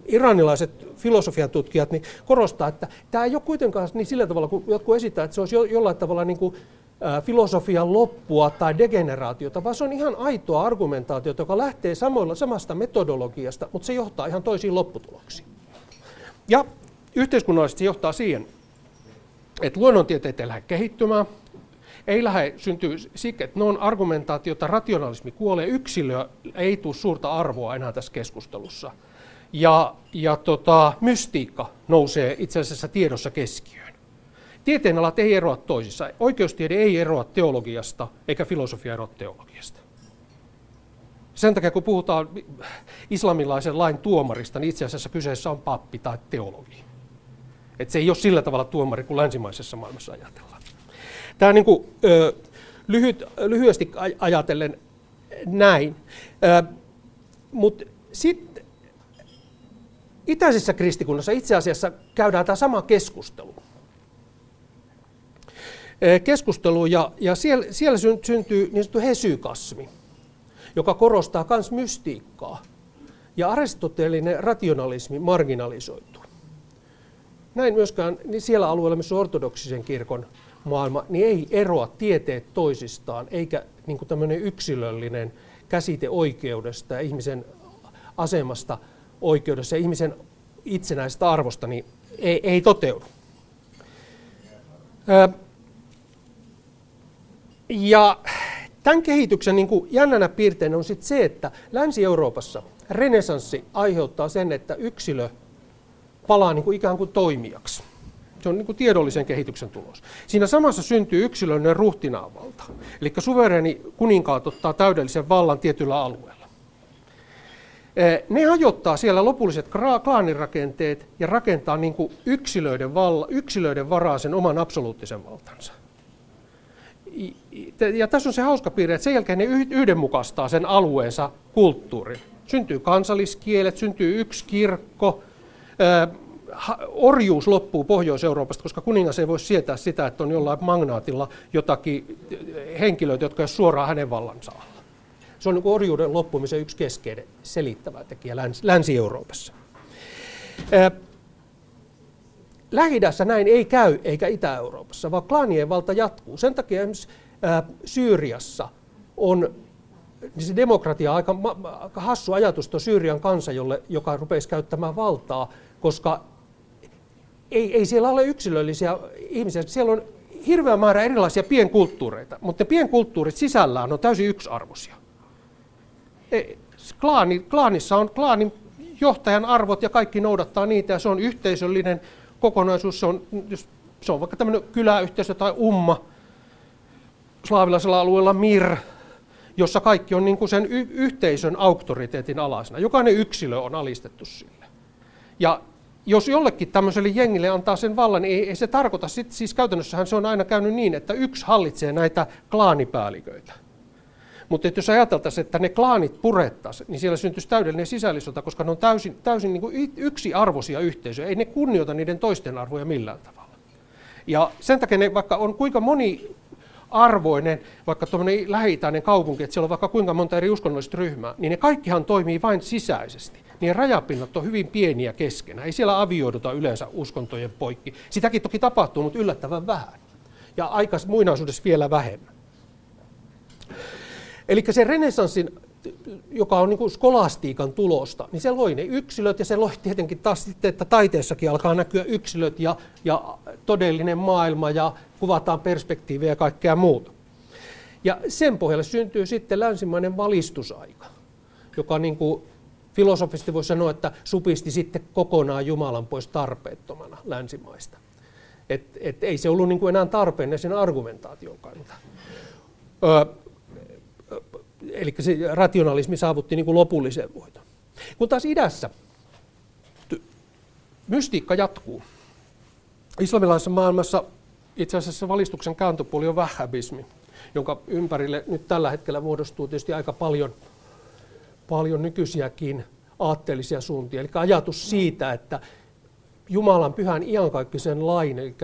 iranilaiset filosofian tutkijat niin korostaa, että tämä ei ole kuitenkaan niin sillä tavalla, kun jotkut esittää, että se olisi jo, jollain tavalla niin kuin, filosofian loppua tai degeneraatiota, vaan se on ihan aitoa argumentaatiota, joka lähtee samoilla, samasta metodologiasta, mutta se johtaa ihan toisiin lopputuloksiin. Ja yhteiskunnallisesti se johtaa siihen, että luonnontieteet ei lähde kehittymään, ei lähde syntyy siksi, että ne on argumentaatiota, rationalismi kuolee, yksilö ei tule suurta arvoa enää tässä keskustelussa. Ja, ja tota, mystiikka nousee itse asiassa tiedossa keskiöön. Tieteenalat ei eroa toisissa. Oikeustiede ei eroa teologiasta, eikä filosofia eroa teologiasta. Sen takia, kun puhutaan islamilaisen lain tuomarista, niin itse asiassa kyseessä on pappi tai teologi. Et se ei ole sillä tavalla tuomari kuin länsimaisessa maailmassa ajatellaan. Tämä niin kuin, ö, lyhyt, lyhyesti ajatellen näin. Mutta sitten itäisessä kristikunnassa itse asiassa käydään tämä sama keskustelu. Keskustelu ja, ja siellä, siellä syntyy niin sanottu hesykasmi, joka korostaa myös mystiikkaa. Ja aristoteellinen rationalismi marginalisoituu. Näin myöskään niin siellä alueella, missä ortodoksisen kirkon maailma, niin ei eroa tieteet toisistaan, eikä niin kuin tämmöinen yksilöllinen käsite oikeudesta ja ihmisen asemasta oikeudessa ja ihmisen itsenäisestä arvosta, niin ei, ei toteudu. Ja tämän kehityksen niin kuin jännänä piirteinä on sit se, että Länsi-Euroopassa renesanssi aiheuttaa sen, että yksilö palaa niin kuin ikään kuin toimijaksi. Se on niin kuin tiedollisen kehityksen tulos. Siinä samassa syntyy yksilöllinen ruhtinaavalta. Eli suvereeni kuninkaat ottaa täydellisen vallan tietyllä alueella. Ne hajottaa siellä lopulliset klaanirakenteet ja rakentaa niin kuin yksilöiden, valla, yksilöiden varaa sen oman absoluuttisen valtansa. Ja tässä on se hauska piirre, että sen jälkeen ne yhdenmukaistaa sen alueensa kulttuurin. Syntyy kansalliskielet, syntyy yksi kirkko, orjuus loppuu Pohjois-Euroopasta, koska kuningas ei voi sietää sitä, että on jollain magnaatilla jotakin henkilöitä, jotka ovat suoraan hänen vallansa alla. Se on niin orjuuden loppumisen yksi keskeinen selittävä tekijä Länsi-Euroopassa. Lähi näin ei käy, eikä Itä-Euroopassa, vaan klaanien valta jatkuu. Sen takia esimerkiksi Syyriassa on niin se demokratia aika, aika hassu ajatus tuo Syyrian kansa, jolle, joka rupeisi käyttämään valtaa, koska ei, ei siellä ole yksilöllisiä ihmisiä. Siellä on hirveä määrä erilaisia pienkulttuureita, mutta ne pienkulttuurit sisällään on täysin yksiarvoisia. E, klaani, klaanissa on klaanin johtajan arvot ja kaikki noudattaa niitä ja se on yhteisöllinen kokonaisuus. Se on, jos se on vaikka tämmöinen kyläyhteisö tai umma, slaavilaisella alueella mir, jossa kaikki on niin kuin sen y- yhteisön auktoriteetin alaisena. Jokainen yksilö on alistettu sille. Ja jos jollekin tämmöiselle jengille antaa sen vallan, niin ei, ei se tarkoita, sit, siis käytännössähän se on aina käynyt niin, että yksi hallitsee näitä klaanipäälliköitä. Mutta jos ajateltaisiin, että ne klaanit purettaisiin, niin siellä syntyisi täydellinen sisällissota, koska ne on täysin, täysin niin kuin yksiarvoisia yhteisöjä. Ei ne kunnioita niiden toisten arvoja millään tavalla. Ja sen takia ne, vaikka on kuinka moni arvoinen, vaikka tuommoinen lähi kaupunki, että siellä on vaikka kuinka monta eri uskonnollista ryhmää, niin ne kaikkihan toimii vain sisäisesti niin rajapinnat on hyvin pieniä keskenään. Ei siellä avioiduta yleensä uskontojen poikki. Sitäkin toki tapahtuu, mutta yllättävän vähän. Ja aika muinaisuudessa vielä vähemmän. Eli se renesanssin, joka on niin kuin skolastiikan tulosta, niin se loi ne yksilöt ja se loi tietenkin taas sitten, että taiteessakin alkaa näkyä yksilöt ja, ja todellinen maailma ja kuvataan perspektiivejä ja kaikkea muuta. Ja sen pohjalle syntyy sitten länsimainen valistusaika, joka niin kuin filosofisesti voi sanoa, että supisti sitten kokonaan Jumalan pois tarpeettomana länsimaista. Et, et ei se ollut niin kuin enää tarpeen sen argumentaation kannalta. Eli se rationalismi saavutti niin kuin lopullisen voiton. Kun taas idässä mystiikka jatkuu. Islamilaisessa maailmassa itse asiassa valistuksen kääntöpuoli on vähäbismi, jonka ympärille nyt tällä hetkellä muodostuu tietysti aika paljon – paljon nykyisiäkin aatteellisia suuntia. Eli ajatus siitä, että Jumalan pyhän iankaikkisen lain, eli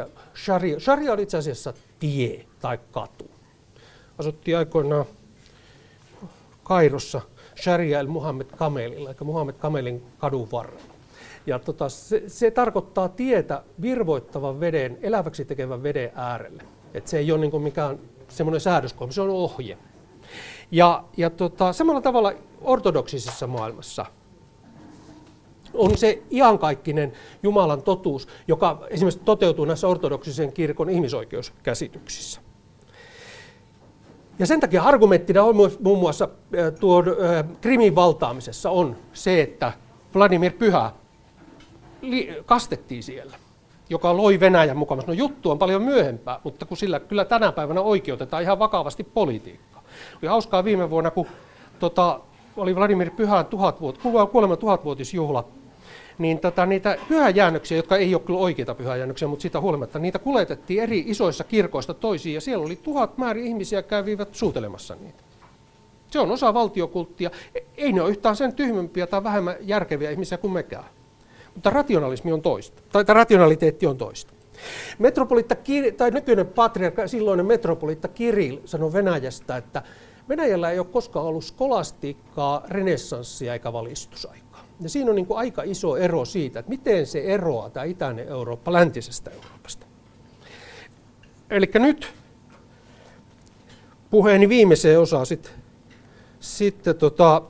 sharia, sharia on itse asiassa tie tai katu. asuttiin aikoinaan Kairossa Sharia el Muhammed Kamelilla, eli Muhammed Kamelin kadun varrella. Ja tota, se, se, tarkoittaa tietä virvoittavan veden, eläväksi tekevän veden äärelle. Et se ei ole niin mikään semmoinen säädöskohta, se on ohje. Ja, ja tota, samalla tavalla ortodoksisessa maailmassa on se iankaikkinen Jumalan totuus, joka esimerkiksi toteutuu näissä ortodoksisen kirkon ihmisoikeuskäsityksissä. Ja sen takia argumenttina on muun muassa tuon Krimin valtaamisessa on se, että Vladimir Pyhä kastettiin siellä, joka loi Venäjän mukaan. No juttu on paljon myöhempää, mutta kun sillä kyllä tänä päivänä oikeutetaan ihan vakavasti politiikkaa. Oli hauskaa viime vuonna, kun tota, oli Vladimir Pyhän tuhat vuot, kuoleman tuhatvuotisjuhla, niin tota, niitä pyhäjäännöksiä, jotka ei ole kyllä oikeita pyhäjäännöksiä, mutta siitä huolimatta, niitä kuljetettiin eri isoissa kirkoista toisiin, ja siellä oli tuhat määrin ihmisiä kävivät suutelemassa niitä. Se on osa valtiokulttia. E, ei ne ole yhtään sen tyhmempiä tai vähemmän järkeviä ihmisiä kuin mekään. Mutta rationalismi on toista, tai, tai rationaliteetti on toista. Metropolitta, tai nykyinen patriarkka, silloinen metropolitta Kirill sanoi Venäjästä, että Venäjällä ei ole koskaan ollut skolastiikkaa, renessanssia eikä valistusaikaa. Ja siinä on niin kuin aika iso ero siitä, että miten se eroaa tämä itäinen Eurooppa läntisestä Euroopasta. Eli nyt puheeni viimeiseen osaan sitten, sitten tota,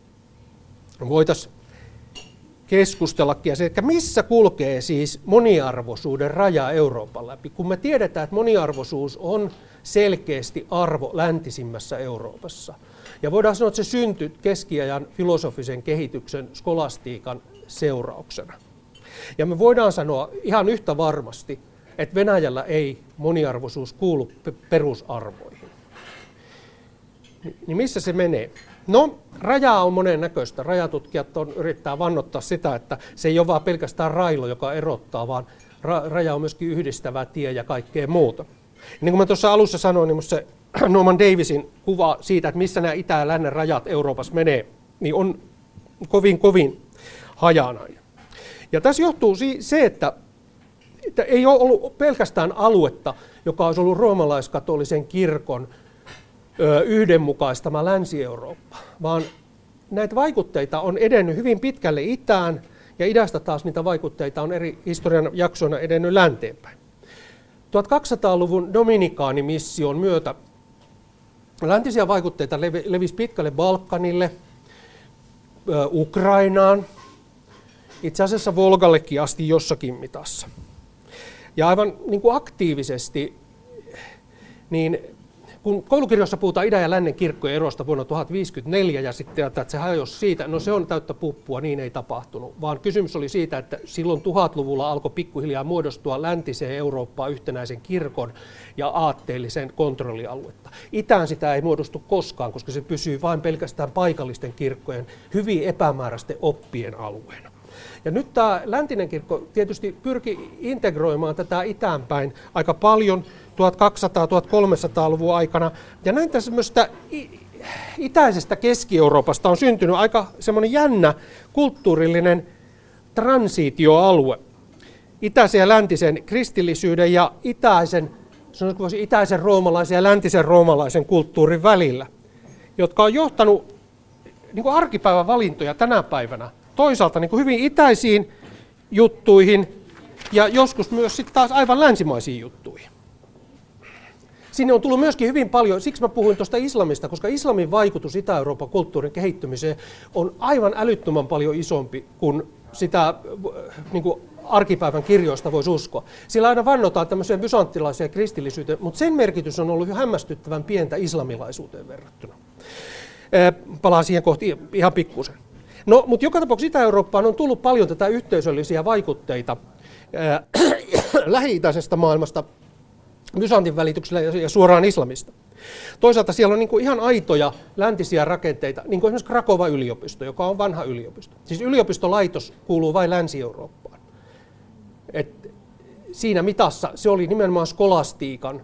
voitaisiin keskustellakin. Se, että missä kulkee siis moniarvoisuuden raja Euroopan läpi, kun me tiedetään, että moniarvoisuus on selkeästi arvo läntisimmässä Euroopassa. Ja voidaan sanoa, että se syntyi keskiajan filosofisen kehityksen skolastiikan seurauksena. Ja me voidaan sanoa ihan yhtä varmasti, että Venäjällä ei moniarvoisuus kuulu perusarvoihin. Niin missä se menee? No, rajaa on monen näköistä. Rajatutkijat on, yrittää vannottaa sitä, että se ei ole vain pelkästään railo, joka erottaa, vaan ra- raja on myöskin yhdistävä tie ja kaikkea muuta. Niin kuin mä tuossa alussa sanoin, niin se Norman Davisin kuva siitä, että missä nämä itä- ja lännen rajat Euroopassa menee, niin on kovin, kovin hajanainen. Ja tässä johtuu se, että, että ei ole ollut pelkästään aluetta, joka olisi ollut roomalaiskatolisen kirkon yhdenmukaistama Länsi-Eurooppa, vaan näitä vaikutteita on edennyt hyvin pitkälle itään, ja idästä taas niitä vaikutteita on eri historian jaksoina edennyt länteenpäin. 1200-luvun Dominikaanimission myötä läntisiä vaikutteita levisi pitkälle Balkanille, Ukrainaan, itse asiassa Volgallekin asti jossakin mitassa. Ja aivan niin kuin aktiivisesti niin kun koulukirjoissa puhutaan idän ja lännen kirkkojen erosta vuonna 1054 ja sitten että se hajosi siitä, no se on täyttä puppua, niin ei tapahtunut, vaan kysymys oli siitä, että silloin tuhatluvulla alkoi pikkuhiljaa muodostua läntiseen Eurooppaan yhtenäisen kirkon ja aatteellisen kontrollialuetta. Itään sitä ei muodostu koskaan, koska se pysyy vain pelkästään paikallisten kirkkojen hyvin epämääräisten oppien alueena. Ja nyt tämä läntinen kirkko tietysti pyrki integroimaan tätä itäänpäin aika paljon 1200-1300-luvun aikana. Ja näin tämmöistä itäisestä Keski-Euroopasta on syntynyt aika semmoinen jännä kulttuurillinen transitioalue. Itäisen ja läntisen kristillisyyden ja itäisen, voisi, itäisen roomalaisen ja läntisen roomalaisen kulttuurin välillä, jotka on johtanut niin kuin arkipäivän valintoja tänä päivänä toisaalta niin kuin hyvin itäisiin juttuihin ja joskus myös sitten taas aivan länsimaisiin juttuihin. Sinne on tullut myöskin hyvin paljon, siksi mä puhuin tuosta islamista, koska islamin vaikutus Itä-Euroopan kulttuurin kehittymiseen on aivan älyttömän paljon isompi kuin sitä niin kuin arkipäivän kirjoista voisi uskoa. Sillä aina vannotaan tämmöiseen bysanttilaiseen kristillisyyteen, mutta sen merkitys on ollut hämmästyttävän pientä islamilaisuuteen verrattuna. Palaan siihen kohti ihan pikkusen. No, mutta joka tapauksessa Itä-Eurooppaan on tullut paljon tätä yhteisöllisiä vaikutteita lähi-itäisestä maailmasta, Byzantin välityksellä ja suoraan islamista. Toisaalta siellä on niin kuin ihan aitoja läntisiä rakenteita, niin kuin esimerkiksi Krakova yliopisto, joka on vanha yliopisto. Siis yliopistolaitos kuuluu vain Länsi-Eurooppaan. Et siinä mitassa se oli nimenomaan skolastiikan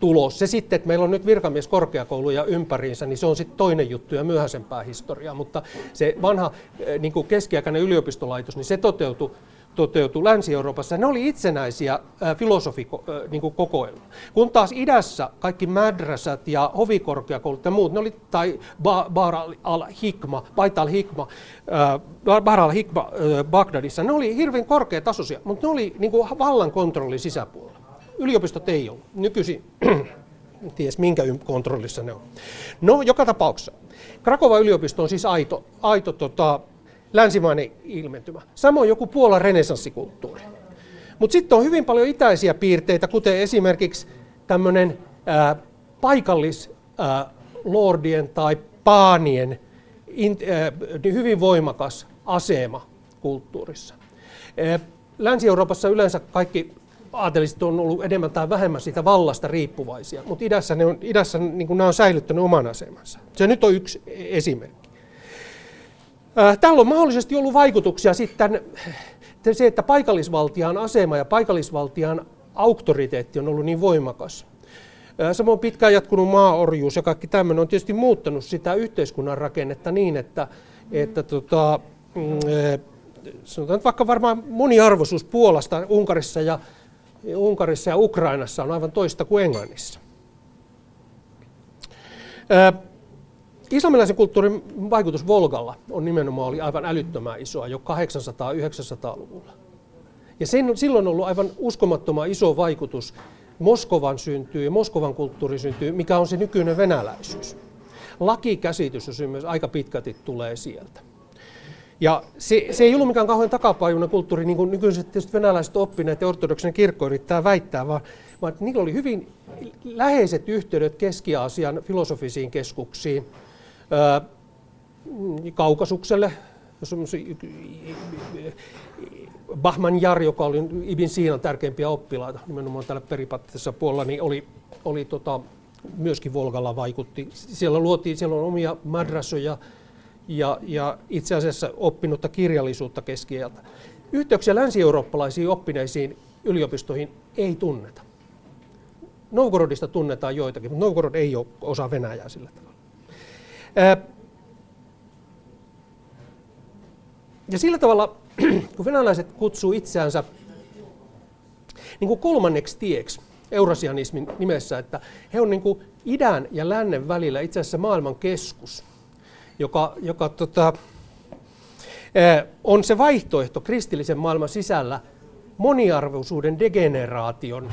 tulos. Se sitten, että meillä on nyt virkamieskorkeakouluja ympäriinsä, niin se on sitten toinen juttu ja myöhäisempää historiaa. Mutta se vanha eh, niin kuin keskiaikainen yliopistolaitos, niin se toteutui toteutui Länsi-Euroopassa, ne oli itsenäisiä filosofikokoelmia. Niin kokoelmia. Kun taas idässä kaikki madrasat ja hovikorkeakoulut ja muut, ne oli, tai Bar al-Hikma, Bait al-Hikma, Bar al-Hikma Bagdadissa, ne oli hirveän korkeatasoisia, mutta ne oli niin kuin vallan kontrollin sisäpuolella. Yliopistot ei ollut. Nykyisin ties minkä kontrollissa ne on. No, joka tapauksessa. Krakova yliopisto on siis aito, aito tota, länsimainen ilmentymä. Samoin joku Puolan renesanssikulttuuri. Mutta sitten on hyvin paljon itäisiä piirteitä, kuten esimerkiksi tämmöinen paikallislordien tai paanien in, ää, hyvin voimakas asema kulttuurissa. Länsi-Euroopassa yleensä kaikki aateliset on ollut enemmän tai vähemmän siitä vallasta riippuvaisia, mutta idässä, ne on, idässä niin nämä on säilyttänyt oman asemansa. Se nyt on yksi esimerkki. Tällä on mahdollisesti ollut vaikutuksia sitten se, että paikallisvaltian asema ja paikallisvaltian auktoriteetti on ollut niin voimakas. Samoin pitkään jatkunut maaorjuus ja kaikki tämmöinen on tietysti muuttanut sitä yhteiskunnan rakennetta niin, että, että tota, mm, sanotaan vaikka varmaan moniarvoisuus Puolasta, Unkarissa ja, Unkarissa ja Ukrainassa on aivan toista kuin Englannissa. Islamilaisen kulttuurin vaikutus Volgalla on nimenomaan oli aivan älyttömän isoa jo 800-900-luvulla. Ja sen, silloin on ollut aivan uskomattoman iso vaikutus Moskovan syntyy ja Moskovan kulttuuri syntyy, mikä on se nykyinen venäläisyys. Lakikäsitys, jos myös aika pitkälti tulee sieltä. Ja se, se ei ollut mikään kauhean takapajuinen kulttuuri, niin kuin nykyiset venäläiset oppineet ja ortodoksen kirkko yrittää väittää, vaan, vaan niillä oli hyvin läheiset yhteydet Keski-Aasian filosofisiin keskuksiin, Kaukasukselle, Bahman Jar, joka oli Ibn Siinan tärkeimpiä oppilaita nimenomaan täällä peripattisessa puolella, niin oli, oli tota, myöskin Volgalla vaikutti. Siellä luotiin, siellä on omia madrasoja ja, ja itse asiassa oppinutta kirjallisuutta keskieltä. Yhteyksiä länsi-eurooppalaisiin oppineisiin yliopistoihin ei tunneta. Novgorodista tunnetaan joitakin, mutta Novgorod ei ole osa Venäjää sillä tavalla. Ja sillä tavalla, kun venäläiset kutsuu itseänsä niin kuin kolmanneksi tieksi eurasianismin nimessä, että he on niin kuin idän ja lännen välillä itse asiassa maailman keskus, joka, joka tota, on se vaihtoehto kristillisen maailman sisällä moniarvoisuuden degeneraation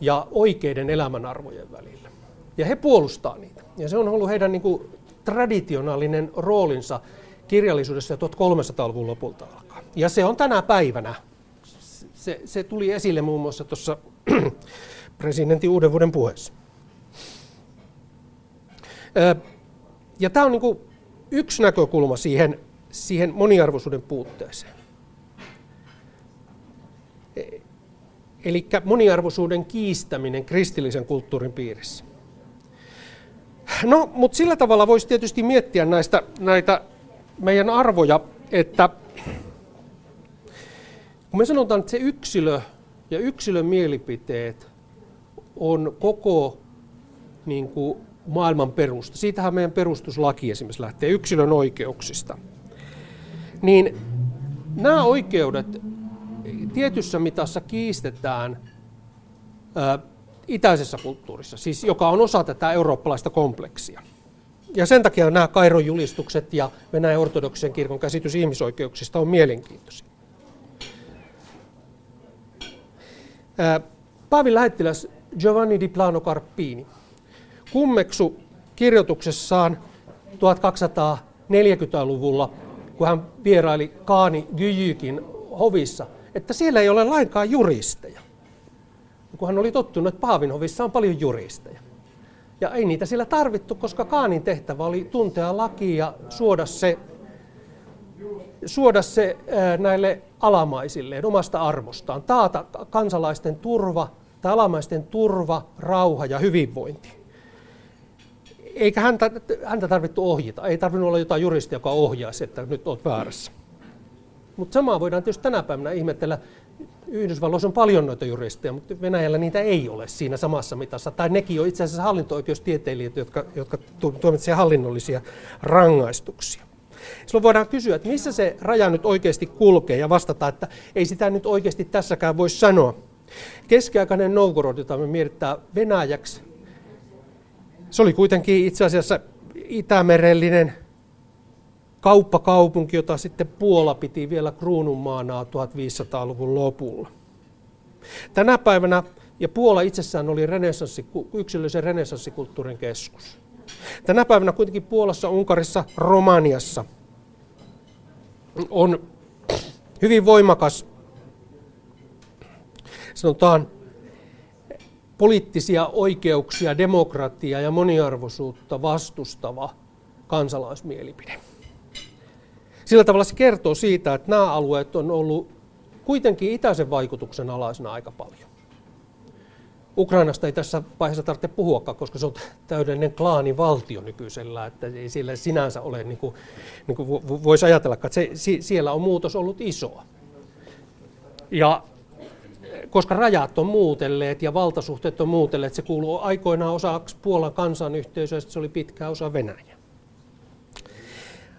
ja oikeiden elämänarvojen välillä. Ja he puolustaa niitä. Ja se on ollut heidän niin kuin, traditionaalinen roolinsa kirjallisuudessa 1300-luvun lopulta alkaa. Ja se on tänä päivänä. Se, se tuli esille muun muassa tuossa presidentin uuden vuoden puheessa. Ja tämä on niin yksi näkökulma siihen, siihen moniarvoisuuden puutteeseen. E, Eli moniarvoisuuden kiistäminen kristillisen kulttuurin piirissä. No, mutta sillä tavalla voisi tietysti miettiä näistä, näitä meidän arvoja, että kun me sanotaan, että se yksilö ja yksilön mielipiteet on koko niin kuin, maailman perusta. Siitähän meidän perustuslaki esimerkiksi lähtee yksilön oikeuksista. Niin nämä oikeudet tietyssä mitassa kiistetään itäisessä kulttuurissa, siis joka on osa tätä eurooppalaista kompleksia. Ja sen takia nämä Kairon julistukset ja Venäjän ortodoksen kirkon käsitys ihmisoikeuksista on mielenkiintoisia. Paavin lähettiläs Giovanni di Plano Carpini kummeksu kirjoituksessaan 1240-luvulla, kun hän vieraili Kaani Gyjykin hovissa, että siellä ei ole lainkaan juristeja kun hän oli tottunut, että Paavinhovissa on paljon juristeja. Ja ei niitä siellä tarvittu, koska Kaanin tehtävä oli tuntea lakia ja suoda se, suoda se näille alamaisille omasta arvostaan, taata kansalaisten turva, tai alamaisten turva, rauha ja hyvinvointi. Eikä häntä, häntä tarvittu ohjata, ei tarvinnut olla jotain juristia, joka ohjaisi, että nyt olet väärässä. Mutta samaa voidaan tietysti tänä päivänä ihmetellä Yhdysvalloissa on paljon noita juristeja, mutta Venäjällä niitä ei ole siinä samassa mitassa. Tai nekin on itse asiassa hallinto-oikeustieteilijöitä, jotka, jotka tuomitsevat hallinnollisia rangaistuksia. Silloin voidaan kysyä, että missä se raja nyt oikeasti kulkee ja vastata, että ei sitä nyt oikeasti tässäkään voi sanoa. Keskiaikainen Novgorod, jota me mietitään Venäjäksi, se oli kuitenkin itse asiassa itämerellinen kauppakaupunki, jota sitten Puola piti vielä kruununmaana 1500-luvun lopulla. Tänä päivänä, ja Puola itsessään oli renessanssi, yksilöllisen renessanssikulttuurin keskus. Tänä päivänä kuitenkin Puolassa, Unkarissa, Romaniassa on hyvin voimakas, sanotaan, poliittisia oikeuksia, demokratiaa ja moniarvoisuutta vastustava kansalaismielipide. Sillä tavalla se kertoo siitä, että nämä alueet on ollut kuitenkin itäisen vaikutuksen alaisena aika paljon. Ukrainasta ei tässä vaiheessa tarvitse puhuakaan, koska se on täydellinen klaanivaltio nykyisellä, että ei sillä sinänsä ole, niin kuin, niin kuin voisi ajatella, että se, siellä on muutos ollut isoa. Ja koska rajat on muutelleet ja valtasuhteet on muutelleet, se kuuluu aikoinaan osaksi Puolan kansanyhteisöä, se oli pitkä osa Venäjä.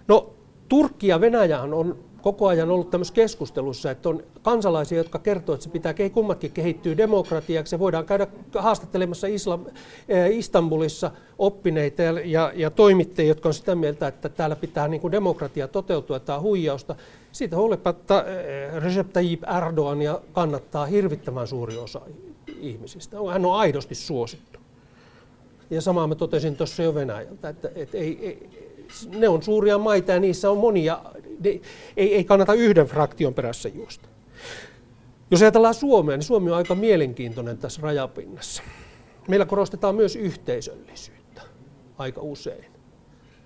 No, Turkki ja Venäjä on koko ajan ollut tämmöisessä keskustelussa, että on kansalaisia, jotka kertoo, että se pitää kummatkin kehittyä demokratiaksi. Se voidaan käydä haastattelemassa Islam, eh, Istanbulissa oppineita ja, ja, ja toimittajia, jotka on sitä mieltä, että täällä pitää niin kuin demokratia toteutua, tämä huijausta. Siitä huolimatta eh, Recep Tayyip Erdogan ja kannattaa hirvittävän suuri osa ihmisistä. Hän on aidosti suosittu. Ja samaa mä totesin tuossa jo Venäjältä, että, että ei, ei, ne on suuria maita ja niissä on monia, ne, ei, ei kannata yhden fraktion perässä juosta. Jos ajatellaan Suomea, niin Suomi on aika mielenkiintoinen tässä rajapinnassa. Meillä korostetaan myös yhteisöllisyyttä aika usein.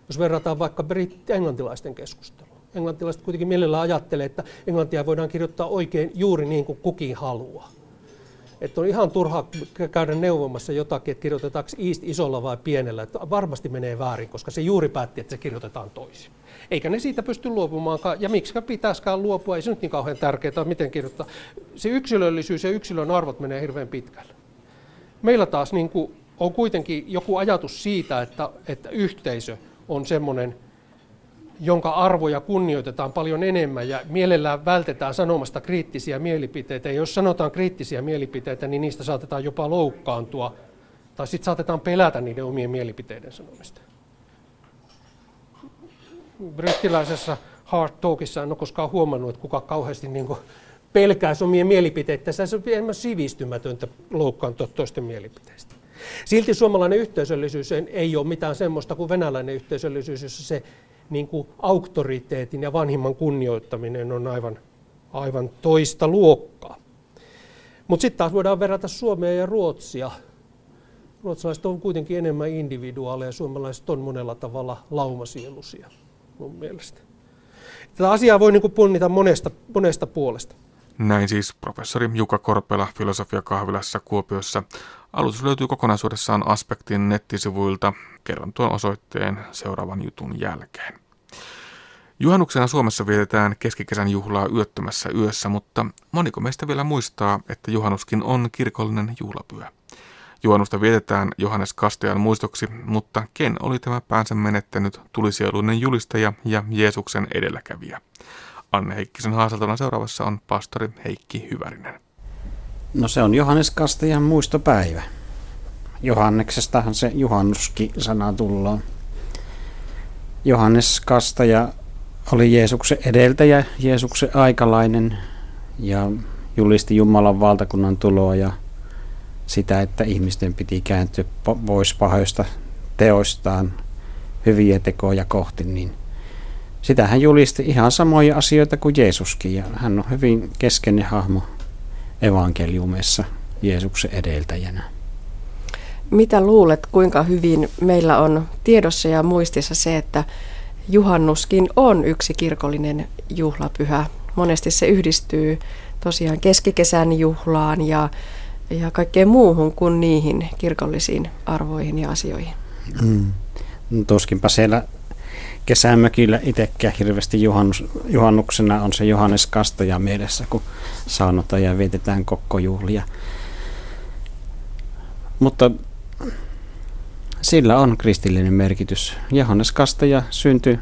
Jos verrataan vaikka britti-englantilaisten keskustelua. Englantilaiset kuitenkin mielellään ajattelee, että englantia voidaan kirjoittaa oikein juuri niin kuin kukin haluaa. Että on ihan turha käydä neuvomassa jotakin, että kirjoitetaanko East isolla vai pienellä. Että varmasti menee väärin, koska se juuri päätti, että se kirjoitetaan toisin. Eikä ne siitä pysty luopumaankaan. Ja miksi pitäisikään luopua, ei se nyt niin kauhean tärkeää, miten kirjoittaa. Se yksilöllisyys ja yksilön arvot menee hirveän pitkälle. Meillä taas niin kuin on kuitenkin joku ajatus siitä, että, että yhteisö on semmoinen jonka arvoja kunnioitetaan paljon enemmän ja mielellään vältetään sanomasta kriittisiä mielipiteitä. Ja jos sanotaan kriittisiä mielipiteitä, niin niistä saatetaan jopa loukkaantua tai sitten saatetaan pelätä niiden omien mielipiteiden sanomista. Brittiläisessä Hard Talkissa en ole koskaan huomannut, että kuka kauheasti niin pelkää omien mielipiteitä. Se on enemmän sivistymätöntä loukkaantua toisten mielipiteistä. Silti suomalainen yhteisöllisyys ei ole mitään semmoista kuin venäläinen yhteisöllisyys, jossa se niin kuin auktoriteetin ja vanhimman kunnioittaminen on aivan, aivan toista luokkaa. Mutta sitten taas voidaan verrata Suomea ja Ruotsia. Ruotsalaiset on kuitenkin enemmän individuaaleja ja suomalaiset on monella tavalla laumasielusia mun mielestä. Tätä asiaa voi niin kuin punnita monesta, monesta puolesta. Näin siis professori Juka Korpela filosofiakahvilassa Kuopiossa. Alustus löytyy kokonaisuudessaan Aspektin nettisivuilta. Kerron tuon osoitteen seuraavan jutun jälkeen. Juhannuksena Suomessa vietetään keskikesän juhlaa yöttömässä yössä, mutta moniko meistä vielä muistaa, että juhannuskin on kirkollinen juhlapyhä. Juhannusta vietetään Johannes Kastajan muistoksi, mutta ken oli tämä päänsä menettänyt tulisieluinen julistaja ja Jeesuksen edelläkävijä? Anne Heikkisen haastattelun seuraavassa on pastori Heikki Hyvärinen. No se on Johannes Kastajan muistopäivä. Johanneksestahan se juhannuskin-sana tullaan. Johannes Kastaja oli Jeesuksen edeltäjä, Jeesuksen aikalainen ja julisti Jumalan valtakunnan tuloa ja sitä, että ihmisten piti kääntyä pois pahoista teoistaan hyviä tekoja kohti, niin sitä hän julisti ihan samoja asioita kuin Jeesuskin ja hän on hyvin keskeinen hahmo evankeliumessa Jeesuksen edeltäjänä. Mitä luulet, kuinka hyvin meillä on tiedossa ja muistissa se, että juhannuskin on yksi kirkollinen juhlapyhä. Monesti se yhdistyy tosiaan keskikesän juhlaan ja, ja kaikkeen muuhun kuin niihin kirkollisiin arvoihin ja asioihin. Mm. No, tuskinpa siellä kesämökillä itsekään hirveästi juhannus, juhannuksena on se Johannes Kastaja mielessä, kun saunotaan ja vietetään kokkojuhlia. Mutta sillä on kristillinen merkitys. Johannes Kastaja syntyi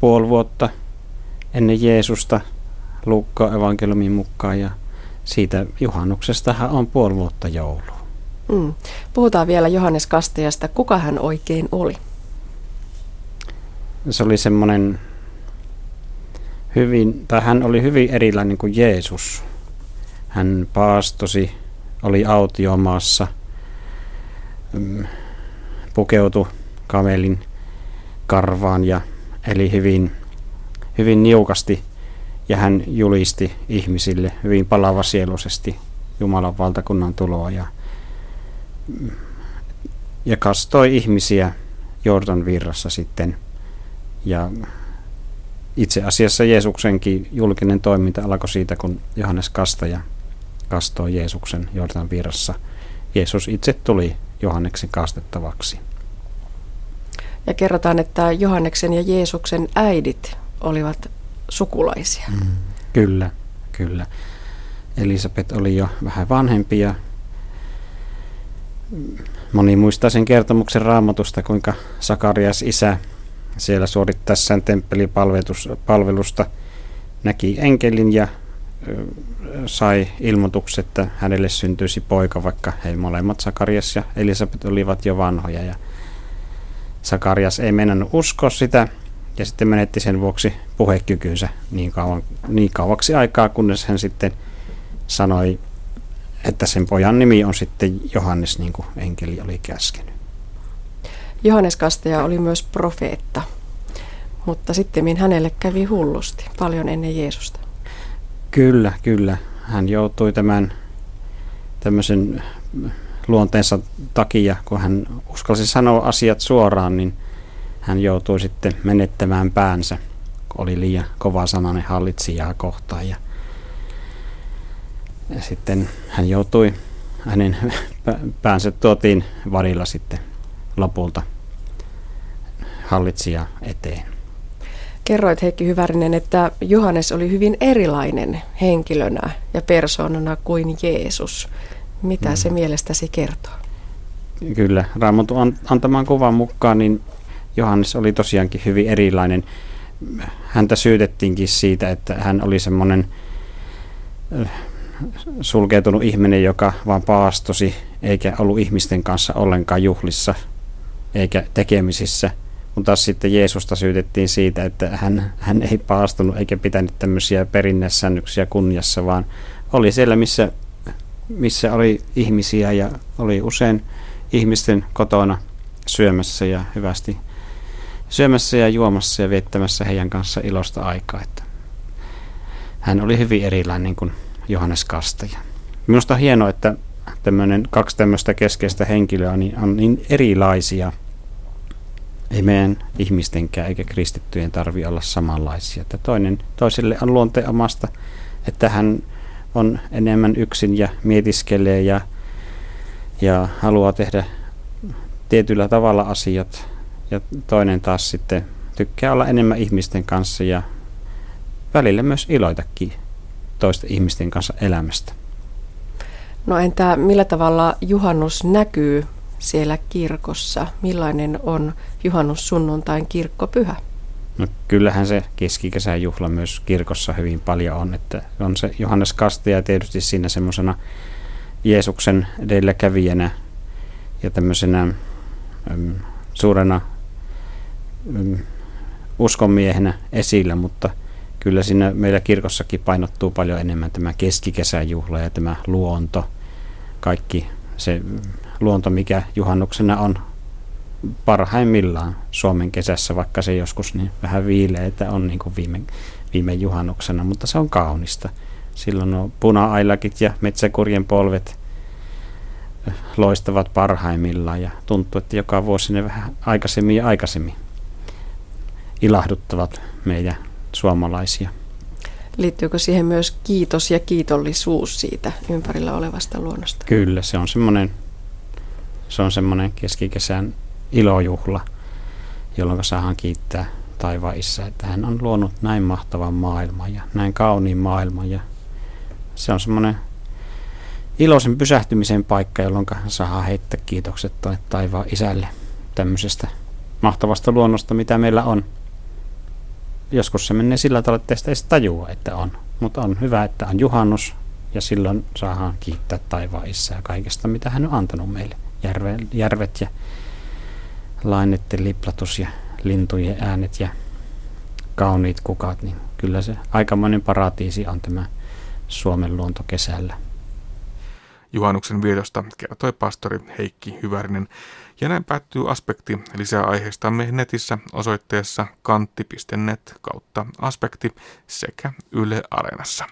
puoli vuotta ennen Jeesusta Luukka evankeliumin mukaan ja siitä juhannuksestahan on puoli vuotta joulua. Mm. Puhutaan vielä Johannes Kastajasta. Kuka hän oikein oli? Se oli semmoinen hyvin, tai hän oli hyvin erilainen kuin Jeesus. Hän paastosi, oli autiomaassa, mm, pukeutui kamelin karvaan ja eli hyvin, hyvin niukasti ja hän julisti ihmisille hyvin palavasieluisesti Jumalan valtakunnan tuloa ja, ja kastoi ihmisiä Jordan virrassa sitten. Ja itse asiassa Jeesuksenkin julkinen toiminta alkoi siitä, kun Johannes Kastaja kastoi Jeesuksen Jordan virrassa. Jeesus itse tuli Johanneksen kastettavaksi. Ja kerrotaan, että Johanneksen ja Jeesuksen äidit olivat sukulaisia. Mm, kyllä, kyllä. Elisabet oli jo vähän vanhempi ja moni muistaa sen kertomuksen raamatusta, kuinka Sakarias isä siellä suorittaessaan temppelipalvelusta näki enkelin ja sai ilmoituksen, että hänelle syntyisi poika, vaikka he molemmat Sakarias ja Elisabet olivat jo vanhoja. Ja Sakarias ei mennä uskoa sitä ja sitten menetti sen vuoksi puhekykynsä niin, kauan, niin kauaksi aikaa, kunnes hän sitten sanoi, että sen pojan nimi on sitten Johannes, niin kuin enkeli oli käskenyt. Johannes Kastaja oli myös profeetta, mutta sitten hänelle kävi hullusti, paljon ennen Jeesusta. Kyllä, kyllä. Hän joutui tämän tämmöisen luonteensa takia, kun hän uskalsi sanoa asiat suoraan, niin hän joutui sitten menettämään päänsä, kun oli liian kova sananen hallitsijaa kohtaan. Ja, ja sitten hän joutui, hänen päänsä tuotiin varilla sitten lopulta hallitsija eteen. Kerroit Heikki Hyvärinen, että Johannes oli hyvin erilainen henkilönä ja persoonana kuin Jeesus. Mitä mm. se mielestäsi kertoo? Kyllä, Raamatun antamaan kuvan mukaan niin Johannes oli tosiaankin hyvin erilainen. Häntä syytettiinkin siitä, että hän oli semmoinen sulkeutunut ihminen, joka vaan paastosi, eikä ollut ihmisten kanssa ollenkaan juhlissa, eikä tekemisissä. Kun taas sitten Jeesusta syytettiin siitä, että hän, hän ei paastunut eikä pitänyt tämmöisiä perinnässännyksiä kunniassa, vaan oli siellä, missä, missä oli ihmisiä ja oli usein ihmisten kotona syömässä ja hyvästi syömässä ja juomassa ja viettämässä heidän kanssa ilosta aikaa. Että hän oli hyvin erilainen kuin Johannes Kastaja. Minusta on hienoa, että tämmöinen, kaksi tämmöistä keskeistä henkilöä niin on niin erilaisia. Ei meidän ihmistenkään eikä kristittyjen tarvi olla samanlaisia. Että toinen toiselle on luonteamasta, että hän on enemmän yksin ja mietiskelee ja, ja haluaa tehdä tietyllä tavalla asiat ja toinen taas sitten tykkää olla enemmän ihmisten kanssa ja välillä myös iloitakin toisten ihmisten kanssa elämästä. No entä millä tavalla juhannus näkyy siellä kirkossa? Millainen on juhannus sunnuntain kirkkopyhä? No kyllähän se keskikesän juhla myös kirkossa hyvin paljon on, että on se Johannes Kastaja tietysti siinä semmoisena Jeesuksen edelläkävijänä ja tämmöisenä äm, suurena Mm, uskonmiehenä esillä, mutta kyllä siinä meillä kirkossakin painottuu paljon enemmän tämä keskikesäjuhla ja tämä luonto. Kaikki se luonto, mikä juhannuksena on parhaimmillaan Suomen kesässä, vaikka se joskus niin vähän viileitä on niin kuin viime, viime juhannuksena, mutta se on kaunista. Silloin on puna-ailakit ja metsäkurjen polvet loistavat parhaimmillaan ja tuntuu, että joka vuosi ne vähän aikaisemmin ja aikaisemmin ilahduttavat meidän suomalaisia. Liittyykö siihen myös kiitos ja kiitollisuus siitä ympärillä olevasta luonnosta? Kyllä, se on semmoinen, se on semmoinen keskikesän ilojuhla, jolloin saadaan kiittää taivaan isä, että hän on luonut näin mahtavan maailman ja näin kauniin maailman. Ja se on semmoinen iloisen pysähtymisen paikka, jolloin saadaan heittää kiitokset taivaan isälle tämmöisestä mahtavasta luonnosta, mitä meillä on. joskus se menee sillä tavalla, että ei tajua, että on. Mutta on hyvä, että on juhannus ja silloin saadaan kiittää taivaan ja kaikesta, mitä hän on antanut meille. Järve, järvet ja lainetten liplatus ja lintujen äänet ja kauniit kukat, niin kyllä se aikamoinen paratiisi on tämä Suomen luonto kesällä. Juhannuksen vietosta kertoi pastori Heikki Hyvärinen. Ja näin päättyy aspekti. Lisää aiheistamme netissä osoitteessa kantti.net kautta aspekti sekä Yle Areenassa.